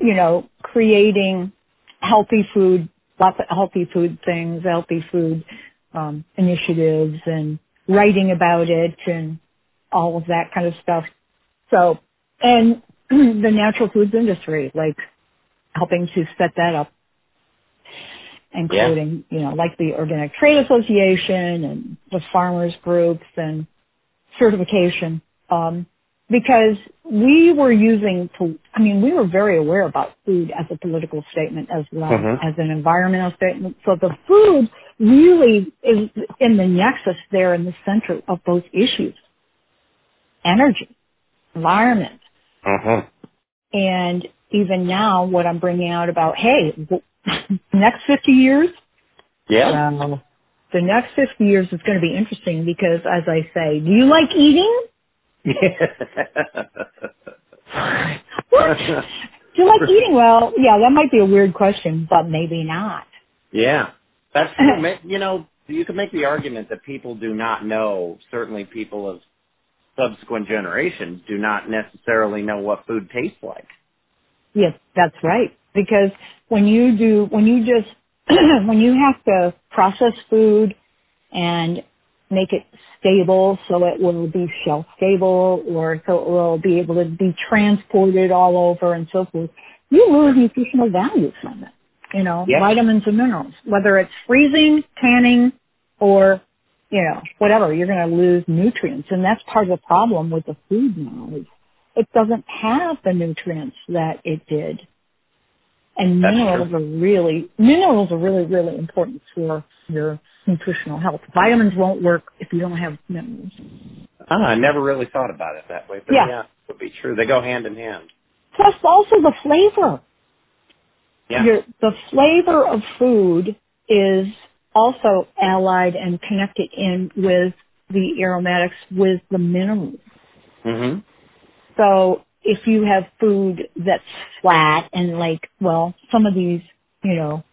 you know, creating healthy food, lots of healthy food things, healthy food um, initiatives, and writing about it and all of that kind of stuff. So, and the natural foods industry, like helping to set that up including, you know, like the Organic Trade Association and the farmers groups and certification. Um, because we were using, to, I mean, we were very aware about food as a political statement as well
Mhm.
as an environmental statement. So the food really is in the nexus there in the center of both issues. Energy, environment,
Uh-huh.
and even now what I'm bringing out about, hey, next 50 years,
Yeah.
well, the next 50 years is going to be interesting because, as I say, do you like eating? What? Do you like eating? Well, yeah, that might be a weird question, but maybe not.
Yeah, that's. You know, you could make the argument that people do not know. Certainly, people of subsequent generations do not necessarily know what food tastes like.
Yes, that's right. Because when you do, when you just, when you have to process food and make it stable so it will be shelf stable or so it will be able to be transported all over and so forth, you lose nutritional value from it. You know,
Yep.
vitamins and minerals, whether it's freezing, canning, or, you know, whatever, you're going to lose nutrients. And that's part of the problem with the food now is it doesn't have the nutrients that it did. And
That's
minerals
true.
are really, minerals are really, really important for your nutritional health. Vitamins won't work if you don't have minerals.
Ah, I never really thought about it that way, but
Yeah.
yeah, it would be true. They go hand in hand.
Plus also the flavor.
Yeah.
Your, the flavor of food is also allied and connected in with the aromatics with the minerals.
Mm-hmm.
So if you have food that's flat and like, well, some of these, you know,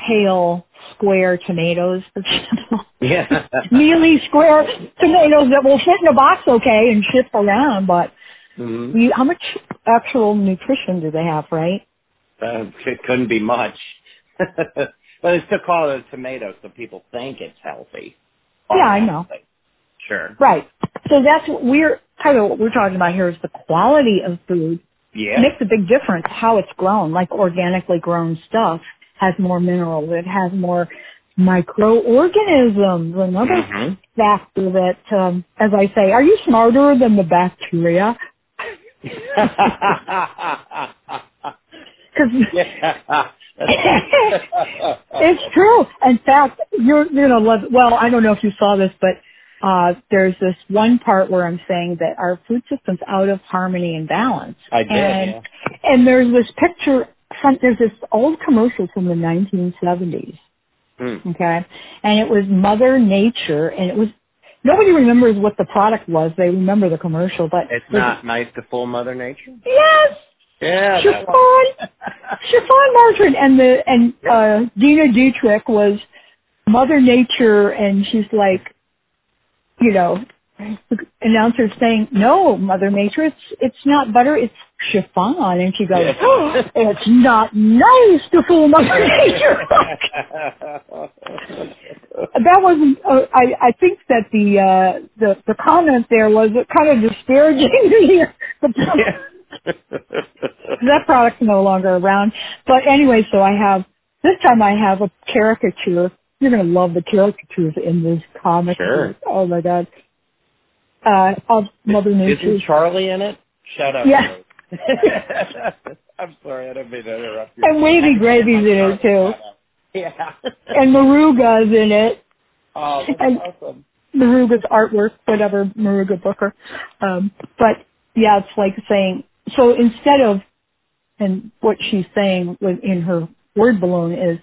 pale square tomatoes,
Yeah.
mealy square tomatoes that will fit in a box okay and ship around, but
hmm
you, how much actual nutrition do they have, right?
Uh, it couldn't be much. but they still call it a tomato, so people think it's healthy.
Yeah, I know.
Sure.
Right. So that's what we're, kind of what we're talking about here is the quality of food
Yeah.
makes a big difference how it's grown. Like organically grown stuff has more minerals. It has more microorganisms. Another
Mhm.
factor that, um, as I say, are you smarter than the bacteria? Because it's true. In fact, you're gonna love. Well, I don't know if you saw this, but uh, there's this one part where I'm saying that our food system's out of harmony and balance.
I did,
And,
yeah.
and there's this picture. From, there's this old commercial from the 1970s.
Hmm.
Okay, and it was Mother Nature, and it was nobody remembers what the product was. They remember the commercial, but
It's not nice to fool Mother Nature.
Yes,
Yeah.
chiffon, chiffon margarine, and the and uh, Dena Dietrich was Mother Nature, and she's like, you know, the announcer saying, "No, Mother Nature, it's it's not butter, it's chiffon," and she goes,
Yeah.
oh, "It's not nice to fool Mother Nature." that wasn't. Uh, I I think that the uh, the the comment there was kind of disparaging the that product's no longer around. But anyway, so I have this time I have a caricature. You're gonna love the caricatures in this comic.
Sure.
Oh my god. Uh, of Mother Nature.
Isn't Charlie in it? Shut up.
Yeah.
I'm sorry, I didn't mean to interrupt you.
And Wavy Gravy's in it too.
Yeah.
And Muruga's in it.
oh,
and-
awesome.
Muruga's artwork, whatever Muruga Booker. Um, but yeah, it's like saying so instead of and what she's saying in her word balloon is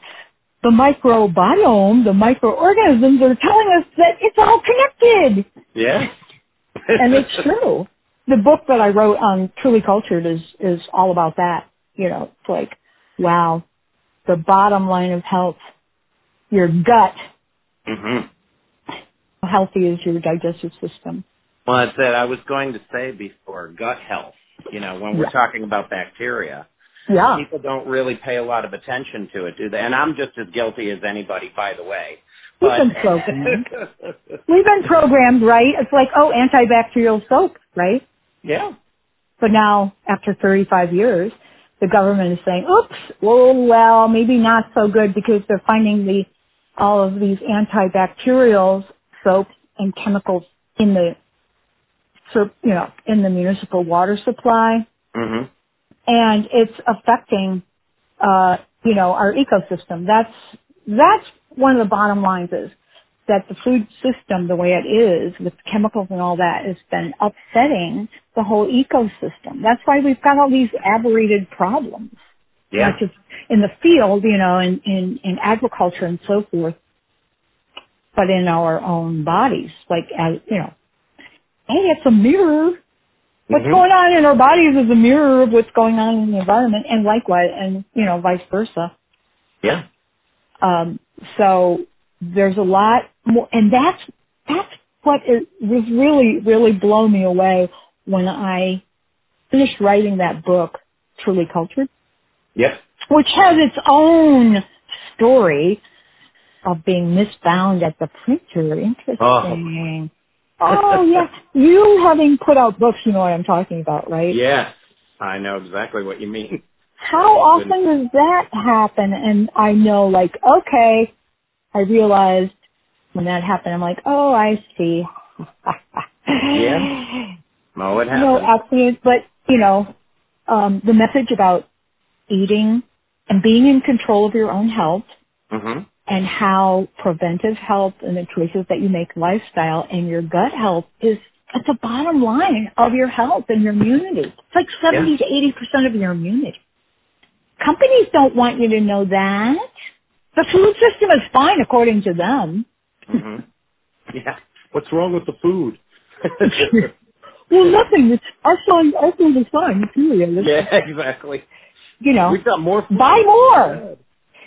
the microbiome, the microorganisms are telling us that it's all connected,
Yeah.
And it's true. The book that I wrote on Truly Cultured is is all about that. You know, it's like, wow, the bottom line of health, your gut.
hmm
How healthy is your digestive system?
Well, that's it. I was going to say before, gut health. You know, when we're
Yeah.
talking about bacteria,
Yeah.
people don't really pay a lot of attention to it, do they? And I'm just as guilty as anybody, by the way.
We've been programmed. We've been programmed, right? It's like, oh, antibacterial soap, right?
yeah.
But now, after 35 years, the government is saying, oops, well, well, maybe not so good because they're finding the, all of these antibacterial soaps and chemicals in the, so, you know, in the municipal water supply.
hmm
And it's affecting, uh, you know, our ecosystem. That's, that's one of the bottom lines is that the food system, the way it is with chemicals and all that, has been upsetting the whole ecosystem. That's why we've got all these aberrated problems.
Yeah.
Not just in the field, you know, in, in, in agriculture and so forth. but in our own bodies. Like as you know, hey, it's a mirror. What's
Mhm.
going on in our bodies is a mirror of what's going on in the environment, and likewise, and you know, vice versa.
Yeah.
Um, so there's a lot more, and that's that's what is, was really really blown me away when I finished writing that book, Truly Cultured,
Yep.
which has its own story of being misbound at the printer. Interesting. Oh, yeah, you having put out books, you know what I'm talking about, right?
Yes. I know exactly what you mean.
How often does that happen? And I know, like, okay, I realized when that happened, I'm like, oh, I see.
Yeah. what happened
No accident, but you know, um, the message about eating and being in control of your own health
hmm
and how preventive health and the choices that you make lifestyle and your gut health is at the bottom line of your health and your immunity. It's like 70 to 80% of your immunity. Companies don't want you to know that. The food system is fine according to them.
hmm Yeah. What's wrong with the food?
well, nothing. It's, our son, our food is fine. Period.
yeah, exactly.
You know,
We've got more food.
buy more.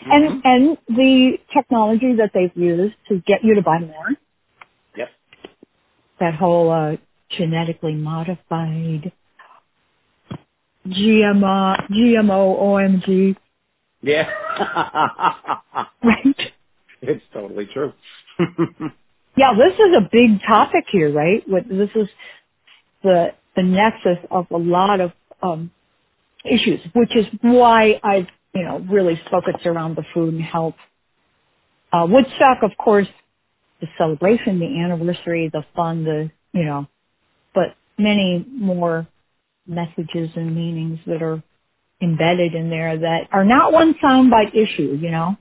Mhm.
And and the technology that they've used to get you to buy more,
Yep.
that whole uh, genetically modified GMO, GMO, OMG,
Yeah.
right?
it's totally true.
Yeah, this is a big topic here, right? What this is the the nexus of a lot of um, issues, which is why I've you know really focused around the food and health. Uh, Woodstock, of course, the celebration, the anniversary, the fun, the you know, but many more messages and meanings that are embedded in there that are not one soundbite issue, you know.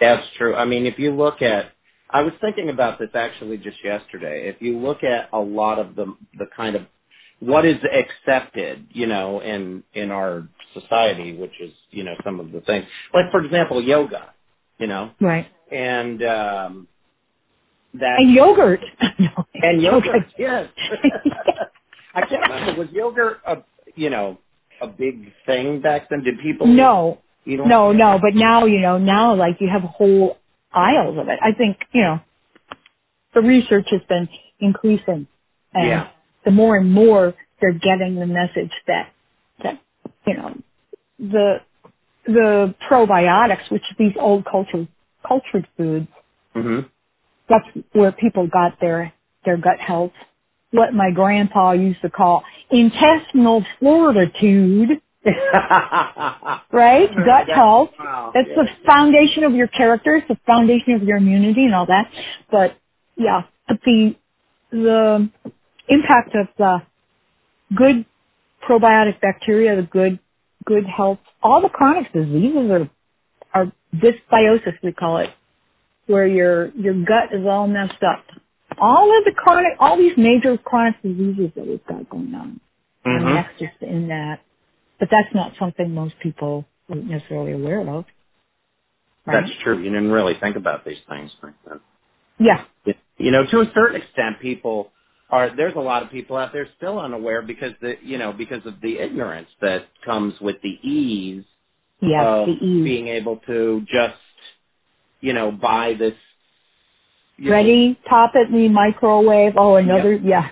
That's true. I mean, if you look at, I was thinking about this actually just yesterday. If you look at a lot of the the kind of what is accepted, you know, in in our society, which is you know some of the things, like for example, yoga, you know,
Right.
and um, that
And yogurt.
and yogurt,
yogurt.
yes. I can't remember was yogurt a you know a big thing back then? Did people
No,
you know
no, no. But now, you know, now like you have whole aisles of it. I think, you know, the research has been increasing. And
Yeah.
the more and more they're getting the message that, that, you know, the, the probiotics, which these old cultured, cultured foods,
hmm
that's where people got their, their gut health. What my grandpa used to call intestinal fortitude. right? Gut health.
Wow.
That's
Yeah.
the foundation of your character. It's the foundation of your immunity and all that. But yeah, but the the impact of the good probiotic bacteria, the good good health, all the chronic diseases are are dysbiosis we call it, where your your gut is all messed up. All of the chronic, all these major chronic diseases that we've got going on are
Mhm.
nexus in that. But that's not something most people aren't necessarily aware of. Right?
That's true. You didn't really think about these things like that.
yeah.
You know, to a certain extent, people are. There's a lot of people out there still unaware because the you know because of the ignorance that comes with the ease
Yes,
of
the ease.
being able to just you know buy this. Know-
Ready, pop it in the microwave. Oh, another, yeah.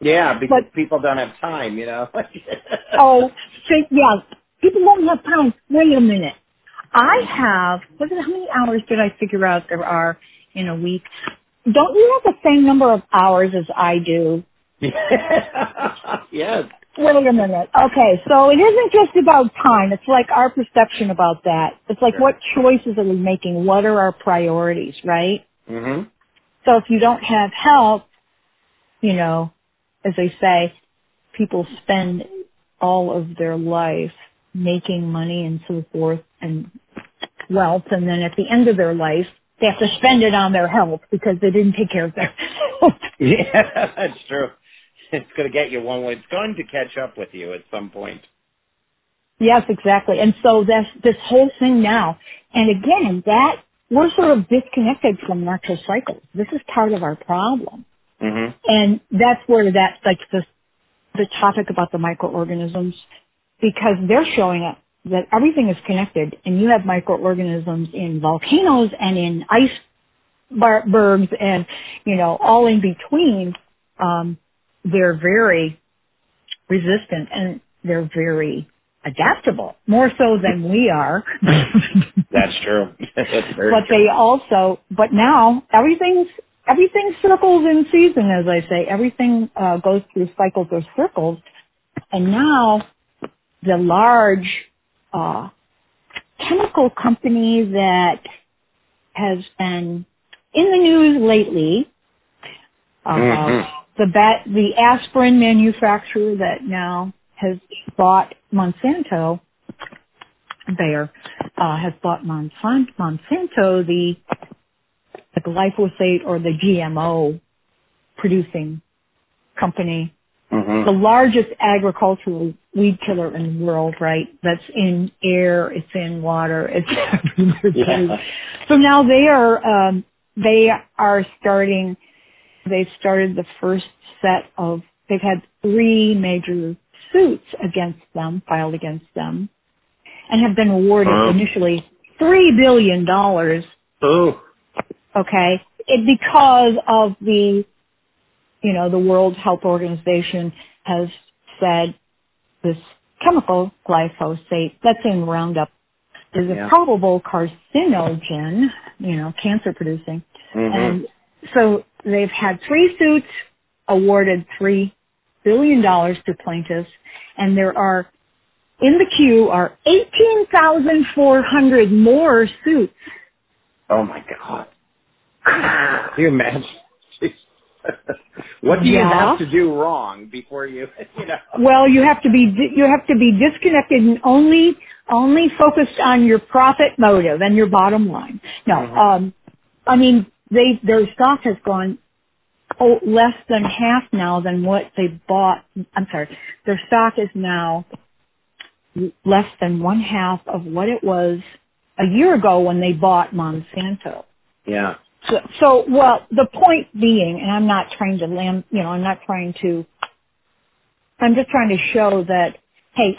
yeah, because
But-
people don't have time. You know.
oh, think, yeah. People don't have time. Wait a minute. I have, what is, it how many hours did I figure out there are in a week? Don't you have the same number of hours as I do?
yes.
Wait a minute. Okay, so it isn't just about time. It's like our perception about that. It's like
Sure.
what choices are we making? What are our priorities, right?
Mhm.
So if you don't have help, you know, as they say, people spend all of their life making money and so forth and wealth and then at the end of their life they have to spend it on their health because they didn't take care of their health.
Yeah, that's true. It's going to get you one way. It's going to catch up with you at some point.
yes, exactly. And so that's this whole thing now. And again, that we're sort of disconnected from natural cycles. This is part of our problem.
hmm
And that's where that, like the, the topic about the microorganisms, because they're showing up that everything is connected and you have microorganisms in volcanoes and in icebergs and, you know, all in between. Um, they're very resistant and they're very adaptable, more so than we are.
That's true. That's
but
true.
they also, but now everything's everything circles in season, as I say. Everything uh, goes through cycles or circles, and now the large uh, chemical company that has been in the news lately about
Mhm.
the bat, the aspirin manufacturer that now has bought Monsanto. Bayer uh, has bought Monsanto, Monsanto the, the glyphosate or the GMO producing company,
Mhm.
the largest agricultural weed killer in the world, right? That's in air, it's in water, it's everywhere.
Yeah.
So now they are um, they are starting. They've started the first set of. They've had three major suits against them filed against them, and have been awarded
Oh.
initially three billion dollars.
Oh.
Okay, it, because of the, you know, the World Health Organization has said this chemical glyphosate that's in Roundup is
Yeah.
a probable carcinogen, you know, cancer producing.
Mhm.
And so they've had three suits awarded three billion dollars to plaintiffs and there are in the queue are 18,400 more suits.
Oh my God. Can you imagine? What do you
Yeah.
have to do wrong before you, you know?
Well, you have to be you have to be disconnected and only only focused on your profit motive and your bottom line. No,
Mhm.
um, I mean they their stock has gone oh, less than half now than what they bought. I'm sorry, their stock is now less than one half of what it was a year ago when they bought Monsanto.
Yeah.
So, so, well, the point being, and I'm not trying to lam, you know, I'm not trying to, I'm just trying to show that, hey,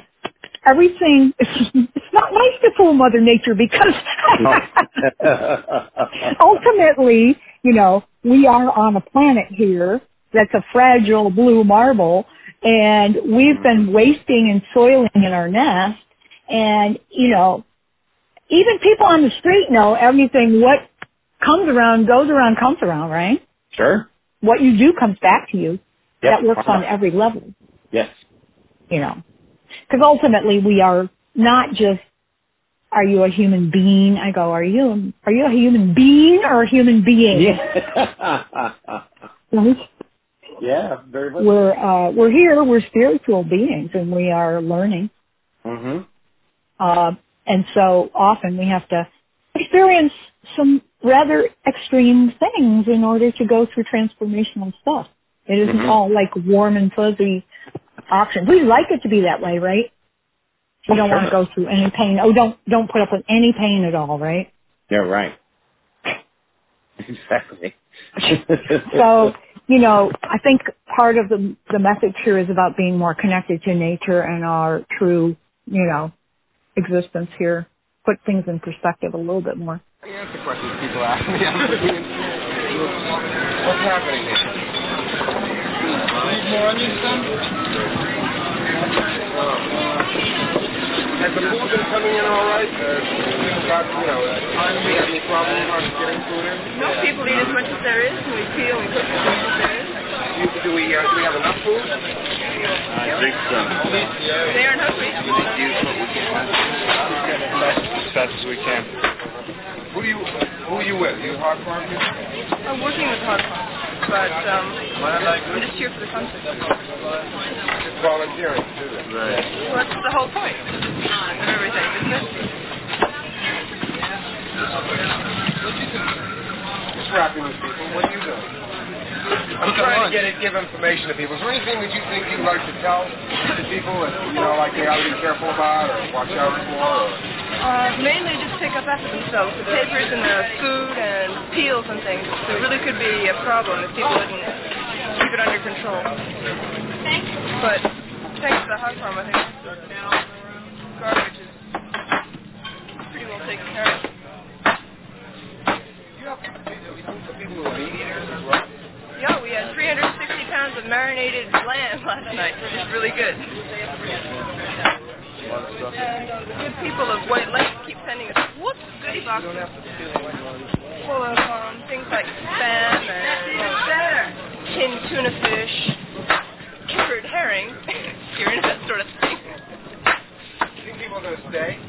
everything, it's not nice to fool Mother Nature because ultimately, you know, we are on a planet here that's a fragile blue marble and we've been mm-hmm. wasting and soiling in our nest and, you know, even people on the street know everything what comes around goes around comes around, right?
Sure.
What you do comes back to you.
Yep.
That works on every level,
Yes.
you know. Because ultimately we are not just are you a human being? I go, are you are you a human being or a human being?
Yeah.
Right?
yeah. Very much.
We're uh, we're here. We're spiritual beings, and we are learning.
Mm-hmm.
Uh, and so often we have to experience some rather extreme things in order to go through transformational stuff. It isn't
Mhm.
all like warm and fuzzy options. We like it to be that way, right? We don't
sure.
want to go through any pain. Oh, don't don't put up with any pain at all, right?
Yeah. Right. Exactly.
So, you know, I think part of the the message here is about being more connected to nature and our true, you know, existence here. Put things in perspective a little bit more.
I answer questions people ask me. What's happening here? Need more onions, son? Has the food been coming in all right? Uh, got, you know, uh, do you have any problem on getting food in?
No, people eat as much as there is, and we peel and cook as much as there is.
Do, do we uh, do we have enough food?
I think so.
They aren't hungry.
Use what we can. As fast as we can.
Who do you who are you with? You hog farm?
I'm working with hog farm, but um, I'm just here for the concert.
Volunteering to do.
Right.
Well, that's the whole point of everything, isn't it?
Just rapping with people. What are you doing? I'm trying to get it, give information to people. Is there anything that you think you'd like to tell to people that you know, like they ought to be careful about or watch out for? Or...
Uh, mainly just pick up after themselves. The papers and the food and peels and things. So it really could be a problem if people didn't keep it under control. Thanks. But thanks to the hog farm, I think garbage is pretty well taken care of. Yeah, we had 360 pounds of marinated lamb last night, which is really good. And uh, the good people of White Lake keep sending us whoops goodie boxes full of um, things like spam and tinned tuna fish, cured herring, you're into that sort of thing.
think people are going to stay?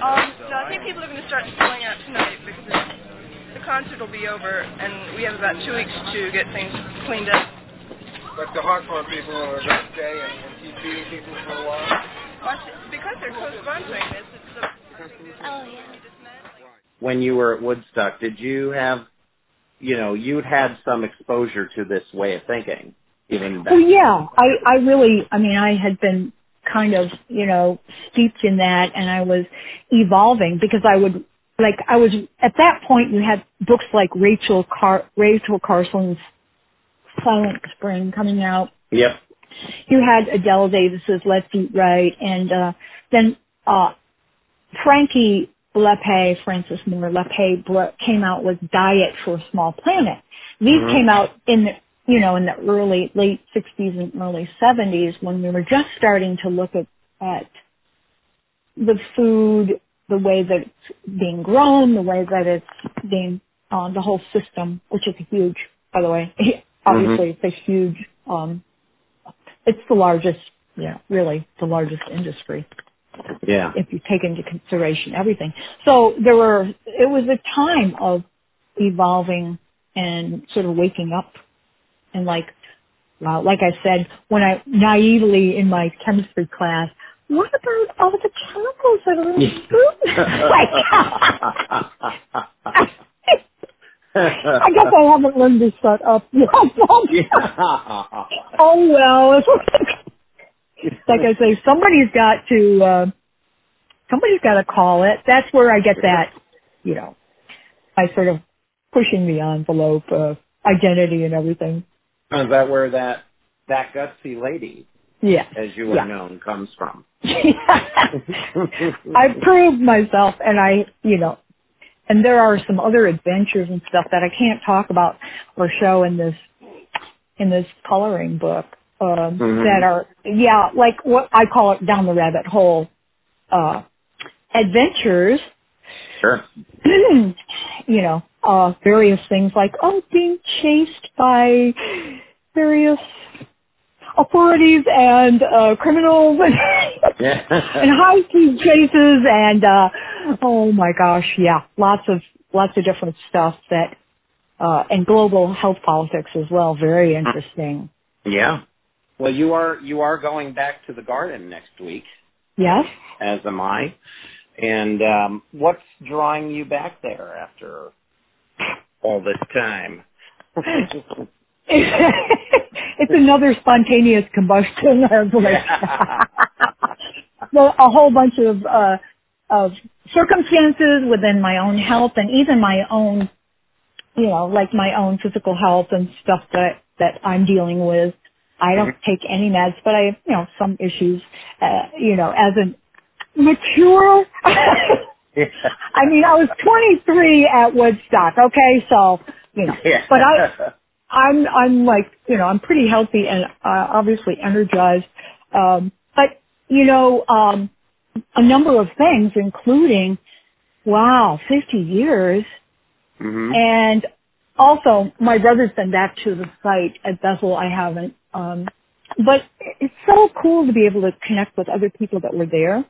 Um, no, I think people are going to start spilling out tonight because it's, the concert will be over and we have about two weeks to get things cleaned up.
But the hog farm people are going to stay and, and keep feeding people for a while?
Well, because they're co-sponsoring this, it's the
Oh, yeah.
When you were at Woodstock, did you have, you know, you'd had some exposure to this way of thinking, even back.
Well, yeah, I, I really, I mean, I had been kind of, you know, steeped in that and I was evolving because I would, like, I was, at that point you had books like Rachel Car, Rachel Carson's Silent Spring coming out.
Yep.
You had Adelle Davis's Let's Eat Right and, uh, then, uh, Frankie Lappé, Frances Moore Lappé came out with Diet for a Small Planet. These
Mhm.
came out in the, you know, in the early, late 60s and early 70s when we were just starting to look at, at the food, the way that it's being grown, the way that it's being, uh, the whole system, which is huge, by the way. Obviously, it's a huge, um, it's the largest, yeah, really the largest industry
Yeah.
if you take into consideration everything. So there were, it was a time of evolving and sort of waking up and like, well, like I said, when I naively in my chemistry class, what about all the chemicals that are in food? like, I guess I haven't learned to shut up yet. oh well, like I say, somebody's got to, uh, somebody's got to call it. That's where I get that, you know, I sort of pushing the envelope of identity and everything.
Is that where that that gutsy lady,
Yeah.
as you were
Yeah.
known, comes from?
I proved myself and I, you know, and there are some other adventures and stuff that I can't talk about or show in this, in this coloring book, um,
Mhm.
that are, yeah, like what I call it down the rabbit hole, uh, adventures
Sure.
you know, uh, various things like, oh, being chased by various authorities and, uh, criminals and,
Yeah.
and high speed chases and, uh, oh my gosh, yeah, lots of, lots of different stuff that, uh, and global health politics as well. Very interesting.
Yeah. Well, you are you are going back to the garden next week,
Yes?
as am I. And um, what's drawing you back there after all this time?
it's another spontaneous combustion. Like- well, a whole bunch of uh, of circumstances within my own health and even my own, you know, like my own physical health and stuff that that I'm dealing with. I don't take any meds, but I, you know, some issues. Uh, you know, as a mature. I mean, I was 23 at Woodstock. Okay, so you know,
Yeah.
but I. I'm I'm like you know I'm pretty healthy and uh, obviously energized, um, but you know um, a number of things, including wow, 50 years,
hmm
and also my brother's been back to the site at Bethel. I haven't, um, but it's so cool to be able to connect with other people that were there.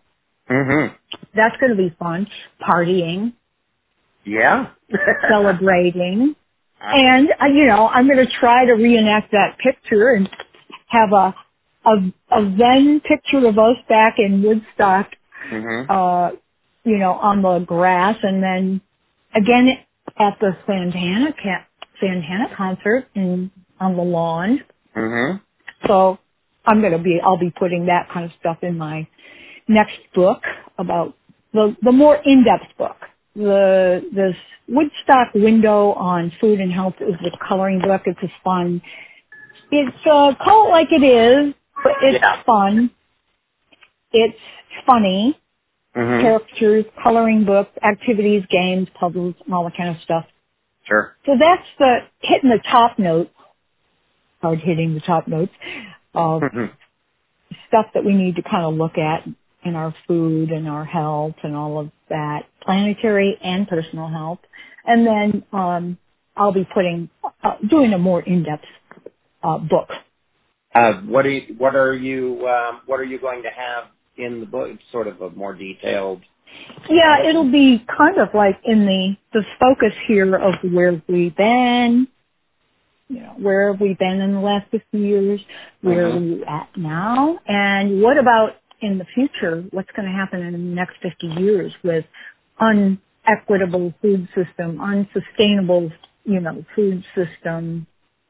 hmm
That's going to be fun. Partying,
Yeah.
celebrating. And uh, you know, I'm going to try to reenact that picture and have a a, a then picture of us back in Woodstock,
hmm
uh, you know, on the grass, and then again at the Santana ca- Santana concert in on the lawn.
hmm
So I'm going to be I'll be putting that kind of stuff in my next book about the the more in-depth book. The the Woodstock window on food and health is the coloring book. It's a fun. It's uh, call it like it is, but it's
Yeah.
fun. It's funny.
hmm
Characters, coloring book, activities, games, puzzles, and all that kind of stuff.
Sure.
So that's the hitting the top notes, hard hitting the top notes of
Mhm.
stuff that we need to kind of look at in our food and our health and all of that, planetary and personal health. And then um, I'll be putting uh, doing a more in-depth uh, book.
Uh, what are you, what are you um, what are you going to have in the book? Sort of a more detailed.
Yeah, it'll be kind of like in the the focus here of where we've been, you know, where have we been in the last 50 years, where are we at now, and what about in the future, what's going to happen in the next 50 years with unequitable food system, unsustainable, you know, food system,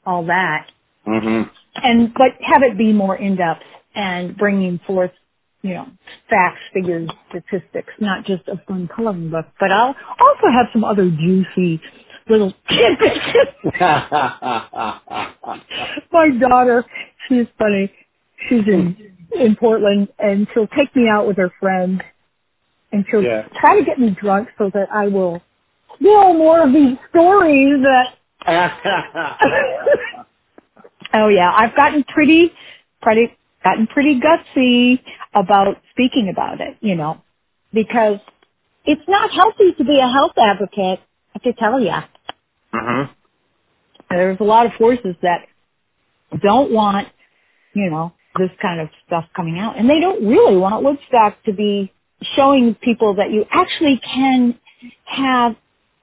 all that.
hmm
And, but have it be more in-depth and bringing forth, you know, facts, figures, statistics, not just a fun coloring book, but I'll also have some other juicy little tidbits. My daughter, she's funny. She's in in Portland, and she'll take me out with her friends, and she'll
Yeah.
try to get me drunk so that I will spill more of these stories that. oh yeah, I've gotten pretty, pretty, gotten pretty gutsy about speaking about it. You know, because it's not healthy to be a health advocate. I can tell you.
hmm
There's a lot of forces that don't want, you know, this kind of stuff coming out. And they don't really want Woodstock to be showing people that you actually can have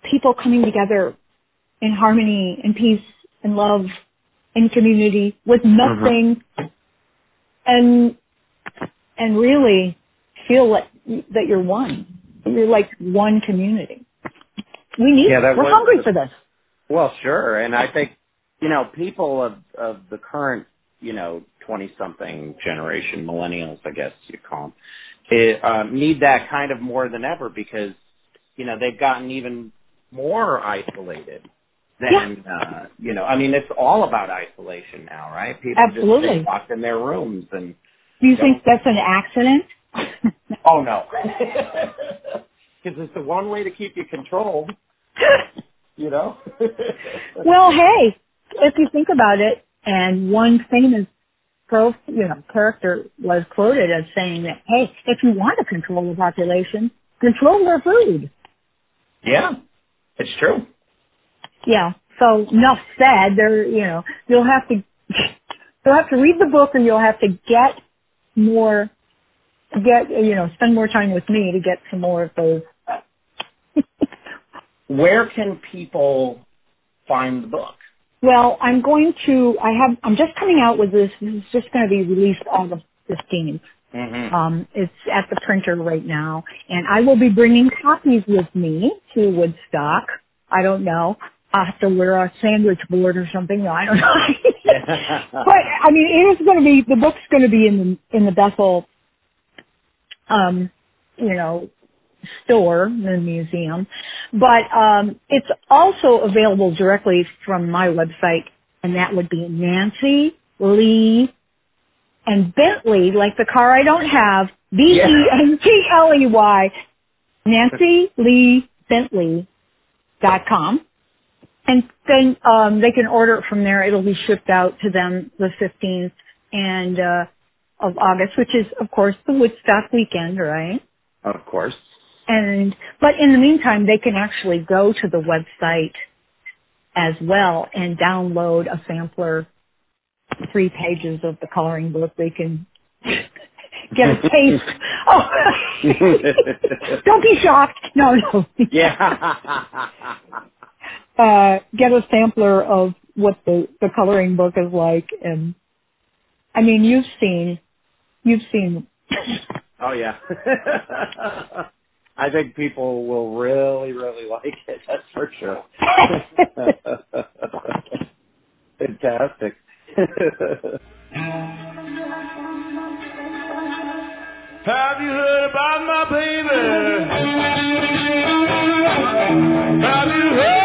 people coming together in harmony and peace and love and community with mm-hmm. nothing and and really feel like that you're one. You're like one community. We need
Yeah,
We're
was-
hungry for this.
Well, sure, and I think you know people of of the current you know twenty something generation, millennials, I guess you call them, it, um, need that kind of more than ever because you know they've gotten even more isolated than uh, you know. I mean, it's all about isolation now, right? People
Absolutely.
stay locked in their rooms and
Do you think that's an accident?
oh no, because it's the one way to keep you controlled, you know.
well, hey, if you think about it, and one famous pro, you know, character was quoted as saying that, hey, if you want to control the population, control their food.
yeah, it's true.
Yeah. So enough said. There, you know, you'll have to you'll have to read the book, or you'll have to get more, get you know, spend more time with me to get some more of those.
Where can people find the book?
Well, I'm going to. I have. I'm just coming out with this. This is just going to be released August 15th.
Mm-hmm.
Um, it's at the printer right now, and I will be bringing copies with me to Woodstock. I don't know. I'll have to wear a sandwich board or something. No, I don't know. but I mean, it is going to be the book's going to be in the in the Bethel, um, you know, store in the museum. But um, it's also available directly from my website, and that would be Nancy Lee and Bentley, like the car I don't have, B E N T L E Y, Nancy Lee Bentley dot com. And then um, they can order it from there. It'll be shipped out to them the 15th and uh, of August, which is of course the Woodstock weekend, right?
Of course.
And but in the meantime, they can actually go to the website as well and download a sampler, three pages of the coloring book. They can get a taste. oh, don't be shocked. No, no.
yeah.
uh, get a sampler of what the the coloring book is like, and I mean, you've seen, you've seen.
oh yeah. I think people will really, really like it. That's for sure. Fantastic.
Have you heard about my baby?
Have you heard?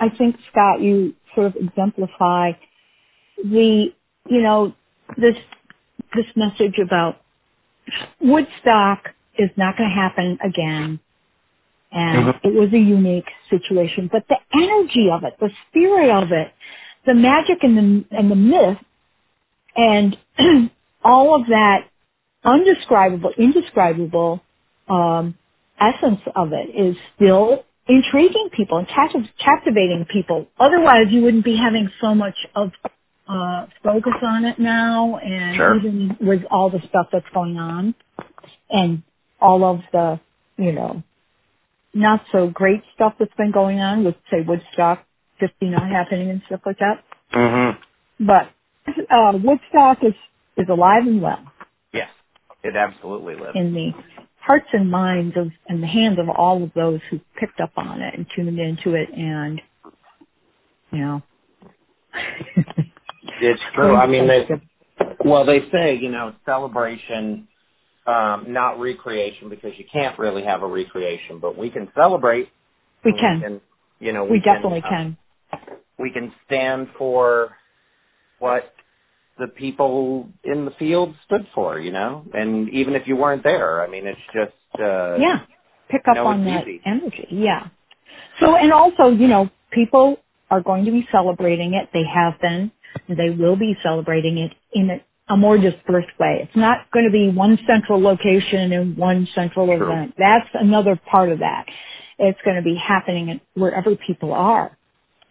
I think Scott, you sort of exemplify the, you know, this this message about Woodstock is not going to happen again. And
Mhm.
it was a unique situation, but the energy of it, the spirit of it, the magic and the, and the myth and all of that undescribable, indescribable, um, essence of it is still intriguing people and captiv- captivating people. Otherwise you wouldn't be having so much of uh, focus on it now and
Sure.
even with all the stuff that's going on and all of the, you know, not so great stuff that's been going on with say Woodstock 50 not happening and stuff like that.
Mm-hmm.
But uh, Woodstock is, is alive and well
Yes, it absolutely lives.
in the hearts and minds of and the hands of all of those who picked up on it and tuned into it and you know
It's true. I mean, they, well, they say, you know, celebration, um, not recreation, because you can't really have a recreation, but we can celebrate.
we can,
and
can
you know,
we,
we,
definitely
uh,
can
We can stand for what the people in the field stood for, you know, and even if you weren't there, I mean, it's just, uh,
yeah. Pick up
no,
on that
easy.
energy. Yeah. So and also you know people are going to be celebrating it. They have been and they will be celebrating it in a, a more dispersed way. It's not going to be one central location and one central
True.
event. That's another part of that. It's going to be happening wherever people are.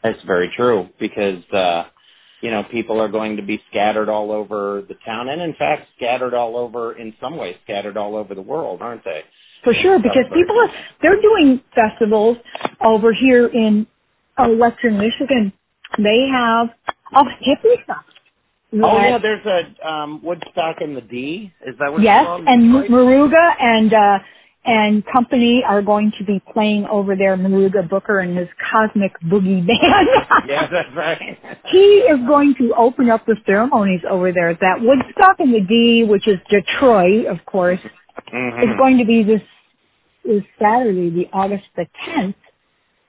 That's very true because, uh, you know, people are going to be scattered all over the town and in fact scattered all over, in some ways, scattered all over the world, aren't they?
For sure, because people are, they're doing festivals over here in uh, Western Michigan. They have a hippie stuff.
Oh yeah, there's a, um, Woodstock in the D. Is that what
Yes,
it's called?
and? Muruga and, uh, and company are going to be playing over there, Muruga Booker and his Cosmic Boogie Band.
yeah, that's right.
he is going to open up the ceremonies over there at that Woodstock in the D, which is Detroit, of course,
Mhm.
is going to be this is Saturday, the August the 10th,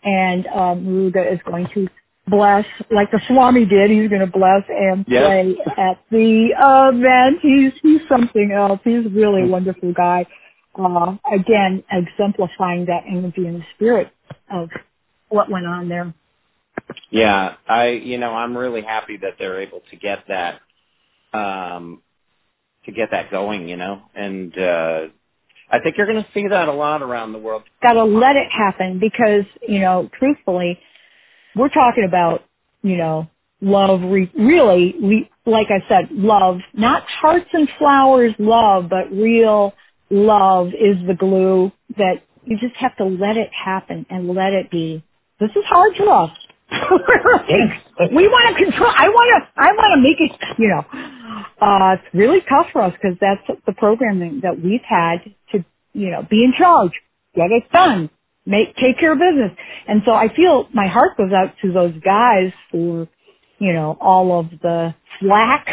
and um, Muruga is going to bless, like the Swami did. He's going to bless and
Yes.
play at the event. He's he's something else. He's a really wonderful guy. Uh, again, exemplifying that energy and the spirit of what went on there.
Yeah, I you know I'm really happy that they're able to get that um to get that going, you know, and uh I think you're going to see that a lot around the world.
got to let it happen because, you know, truthfully, we're talking about, you know, love, re- really, we, like I said, love, not hearts and flowers love, but real love is the glue that you just have to let it happen and let it be. This is hard for us. we want to control, I want to, I want to make it, you know, uh, it's really tough for us because that's the programming that we've had to, you know, be in charge, get it done, make, take care of business. And so I feel my heart goes out to those guys for, you know, all of the flack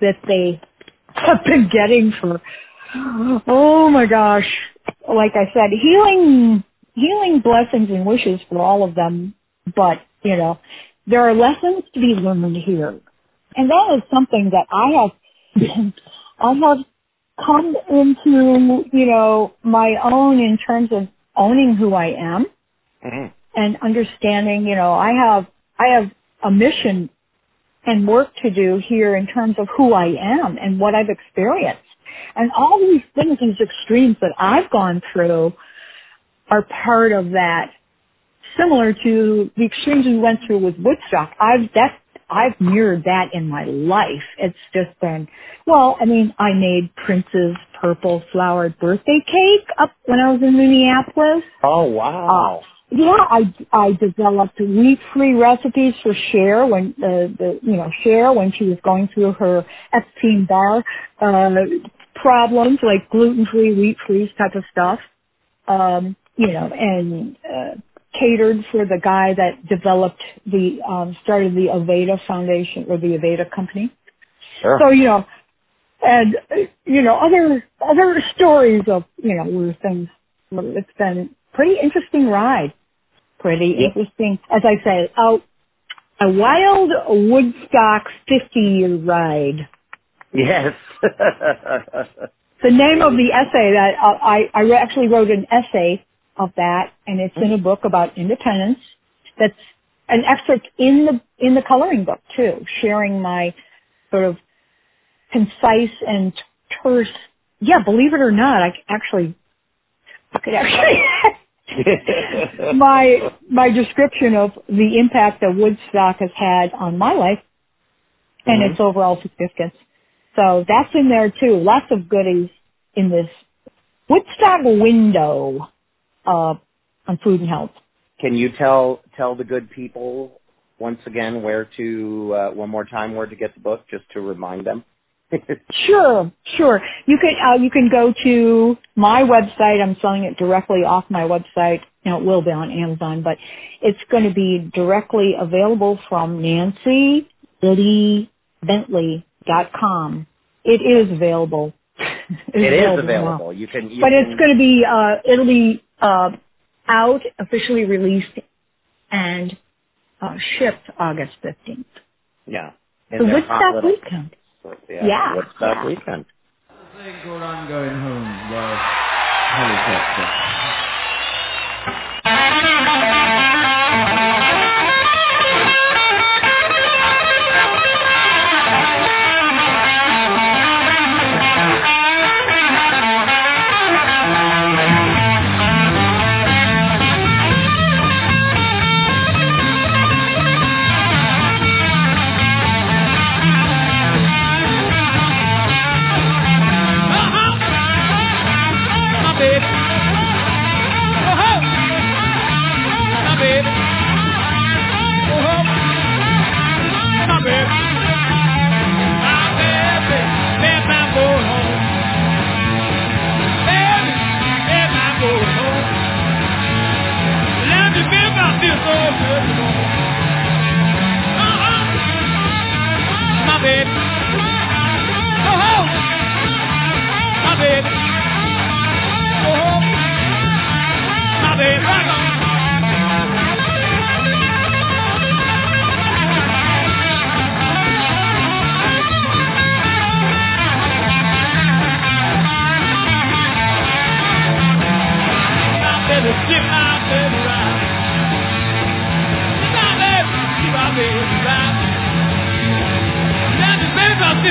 that they have been getting for, oh my gosh, like I said, healing, healing blessings and wishes for all of them, but, you know, there are lessons to be learned here. And that is something that I have, I have come into, you know, my own in terms of owning who I am
Mhm.
and understanding, you know, I have, I have a mission and work to do here in terms of who I am and what I've experienced. And all these things, these extremes that I've gone through are part of that similar to the extremes we went through with Woodstock. I've that's I've mirrored that in my life. It's just been well, I mean, I made Prince's purple flowered birthday cake up when I was in Minneapolis.
Oh wow.
Yeah, I I developed wheat free recipes for Cher when the the you know Cher when she was going through her Epstein Barr uh problems like gluten free, wheat free type of stuff. Um, you know, and uh catered for the guy that developed the um started the Aveda Foundation or the Aveda company.
sure.
So, you know, and, uh, you know, other, other stories of, you know, where things, it's been pretty interesting ride. pretty
Yeah.
interesting. As I say, a, a wild Woodstock 50 year ride.
Yes.
The name of the essay that uh, I, I actually wrote an essay of that, and it's in a book about independence. That's an excerpt in the in the coloring book too, sharing my sort of concise and terse. Yeah, believe it or not, I actually, I could actually my my description of the impact that Woodstock has had on my life and
Mhm.
its overall significance. So that's in there too. Lots of goodies in this Woodstock window uh, on food and health.
Can you tell tell the good people once again where to uh, one more time where to get the book, just to remind them?
Sure, sure. You can uh, you can go to my website. I'm selling it directly off my website. Know, it will be on Amazon, but it's going to be directly available from Nancy Liddy Bentley.com. It is available.
it is
now.
available. You can. You
but
can,
it's going to be uh, it'll be uh, out officially released and uh, shipped August 15th.
Yeah.
The
In their hot
Woodstock
little-
weekend.
Yeah.
Yeah,
Woodstock
yeah.
weekend.
thing called I'm Going Home by Helicopter.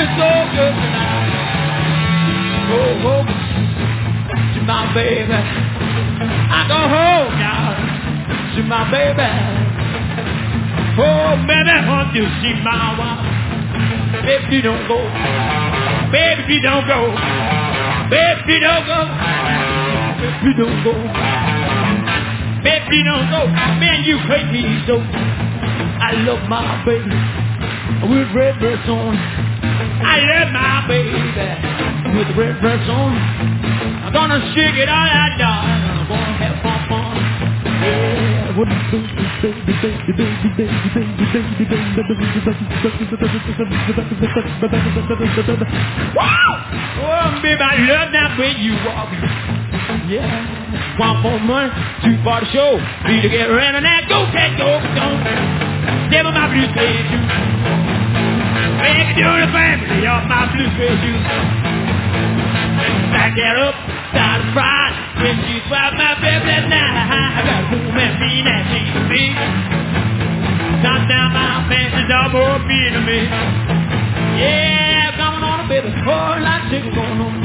Baby, I feel so good tonight. Oh, oh, to my baby. I go home now to my baby. Oh, baby, want to see my wife. Baby, don't go. Baby, don't go. Baby, don't go. Baby, don't go. Baby, don't go. Man, you me so. I love my baby with red dress on. I love my baby with red dress on. I'm gonna shake it all out, darling. I'm gonna have fun, fun. Yeah, baby, baby, baby, baby, Wow! Oh, baby, I love that way you walk. Yeah. One for money, two for the show. Three to get around and that go, take go, go. Never my blue suede shoes. Baby, do the family of my blue suede shoes. Back that up, start to fry. When she swap my baby that night, I got a woman and me that she can be. Top down my fancy double being to me. Yeah, coming on a baby, lot of chicken going on.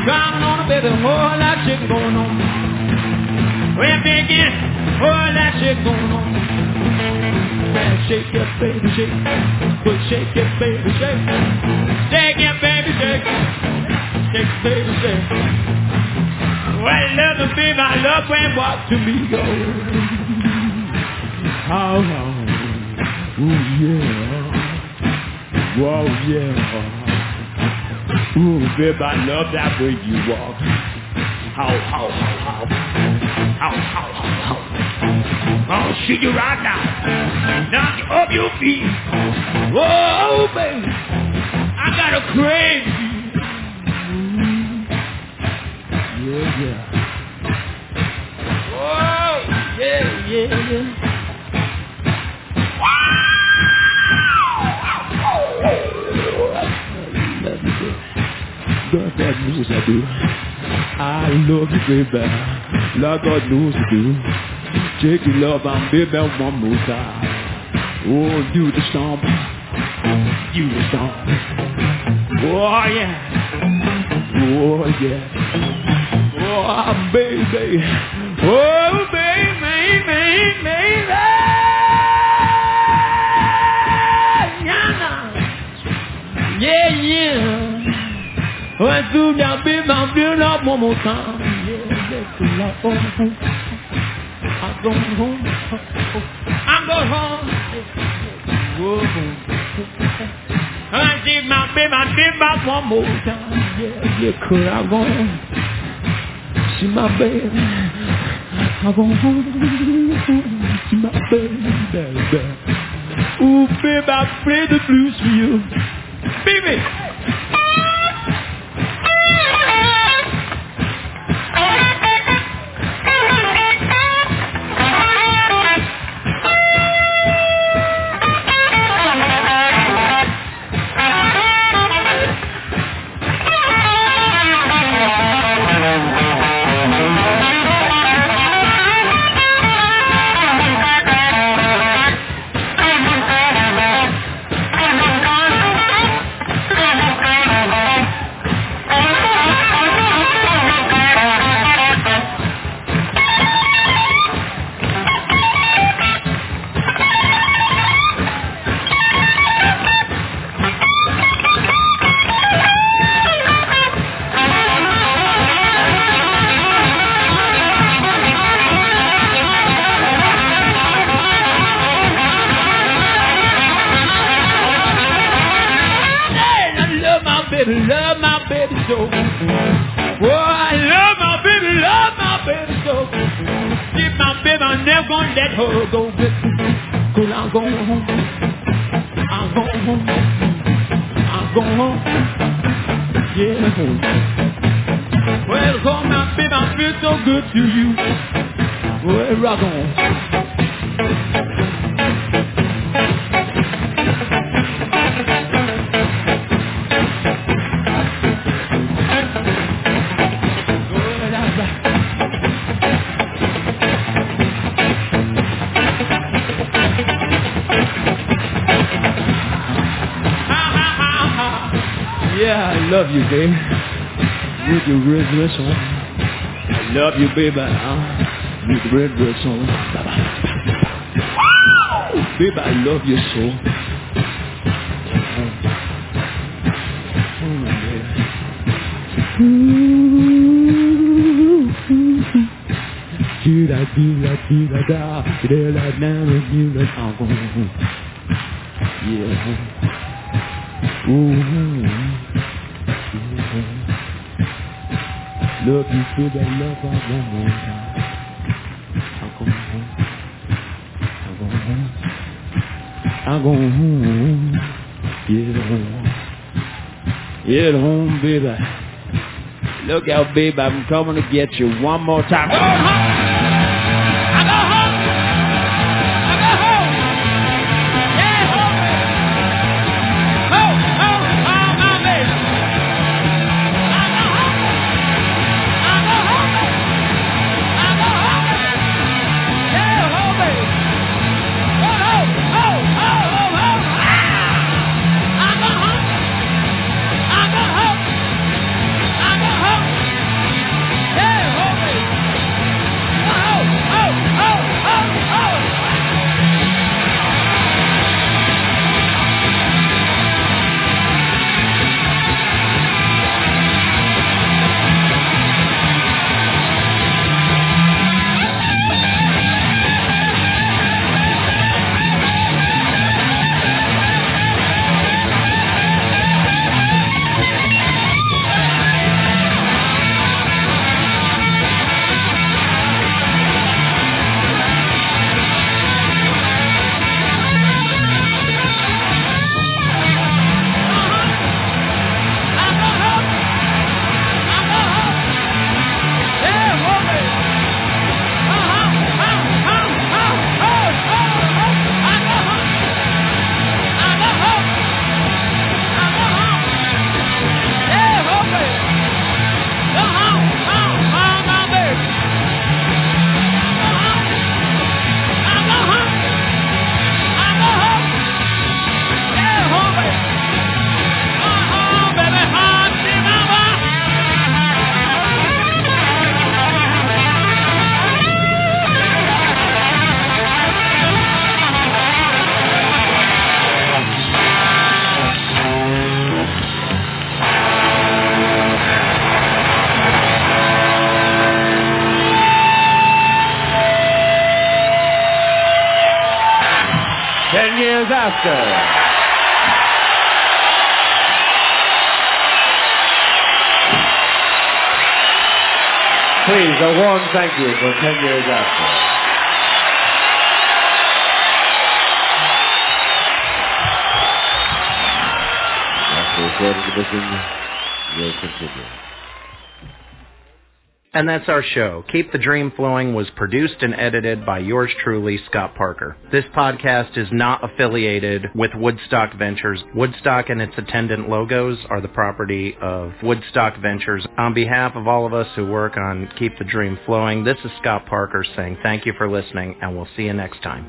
Coming on a baby, lot of chicken going on. When begin, whole lot of chicken going on. Man, shake it, baby, shake. But shake it, baby, shake. Shake it, baby, shake. Shake it, baby, shake. Well, I love the baby, I love when walk to me go. How, how, ooh, yeah. Whoa, yeah. Ooh, baby, I love that way you walk. How, how, how, how, how, how, how. I'll shoot you right now. Knock you off your feet. Whoa, baby. I got a crazy. Yeah, yeah. Whoa, yeah, yeah, yeah. Wow. That music I do. I love you, baby. Lord God knows I do. Take your love and baby one more time. Oh, do the stomp. You the stomp. Oh, yeah. Oh, yeah. Oh, baby. Oh, baby, baby, baby. Yeah, yeah. I'm feeling up one more time. Yeah, let's do that. Oh, oh. I'm going home. Going home. I see my baby, my baby back one more time. Yeah, yeah, could I go home? See my baby. I go home. See my baby, baby. Ooh, baby, I play the blues for you. Baby. I love you, baby. Uh, with red dress on. Baby, I love you so. Do da do da do da da do da da do da Yeah. Love you feel that love I one more time. I'm going home. I'm going home. I'm going home. Get home. Get home, baby. Look out, baby. I'm coming to get you one more time.
Thank you for 10 years after.
Recording edition will continue.
And that's our show. Keep the Dream Flowing was produced and edited by yours truly, Scott Parker. This podcast is not affiliated with Woodstock Ventures. Woodstock and its attendant logos are the property of Woodstock Ventures. On behalf of all of us who work on Keep the Dream Flowing, this is Scott Parker saying thank you for listening and we'll see you next time.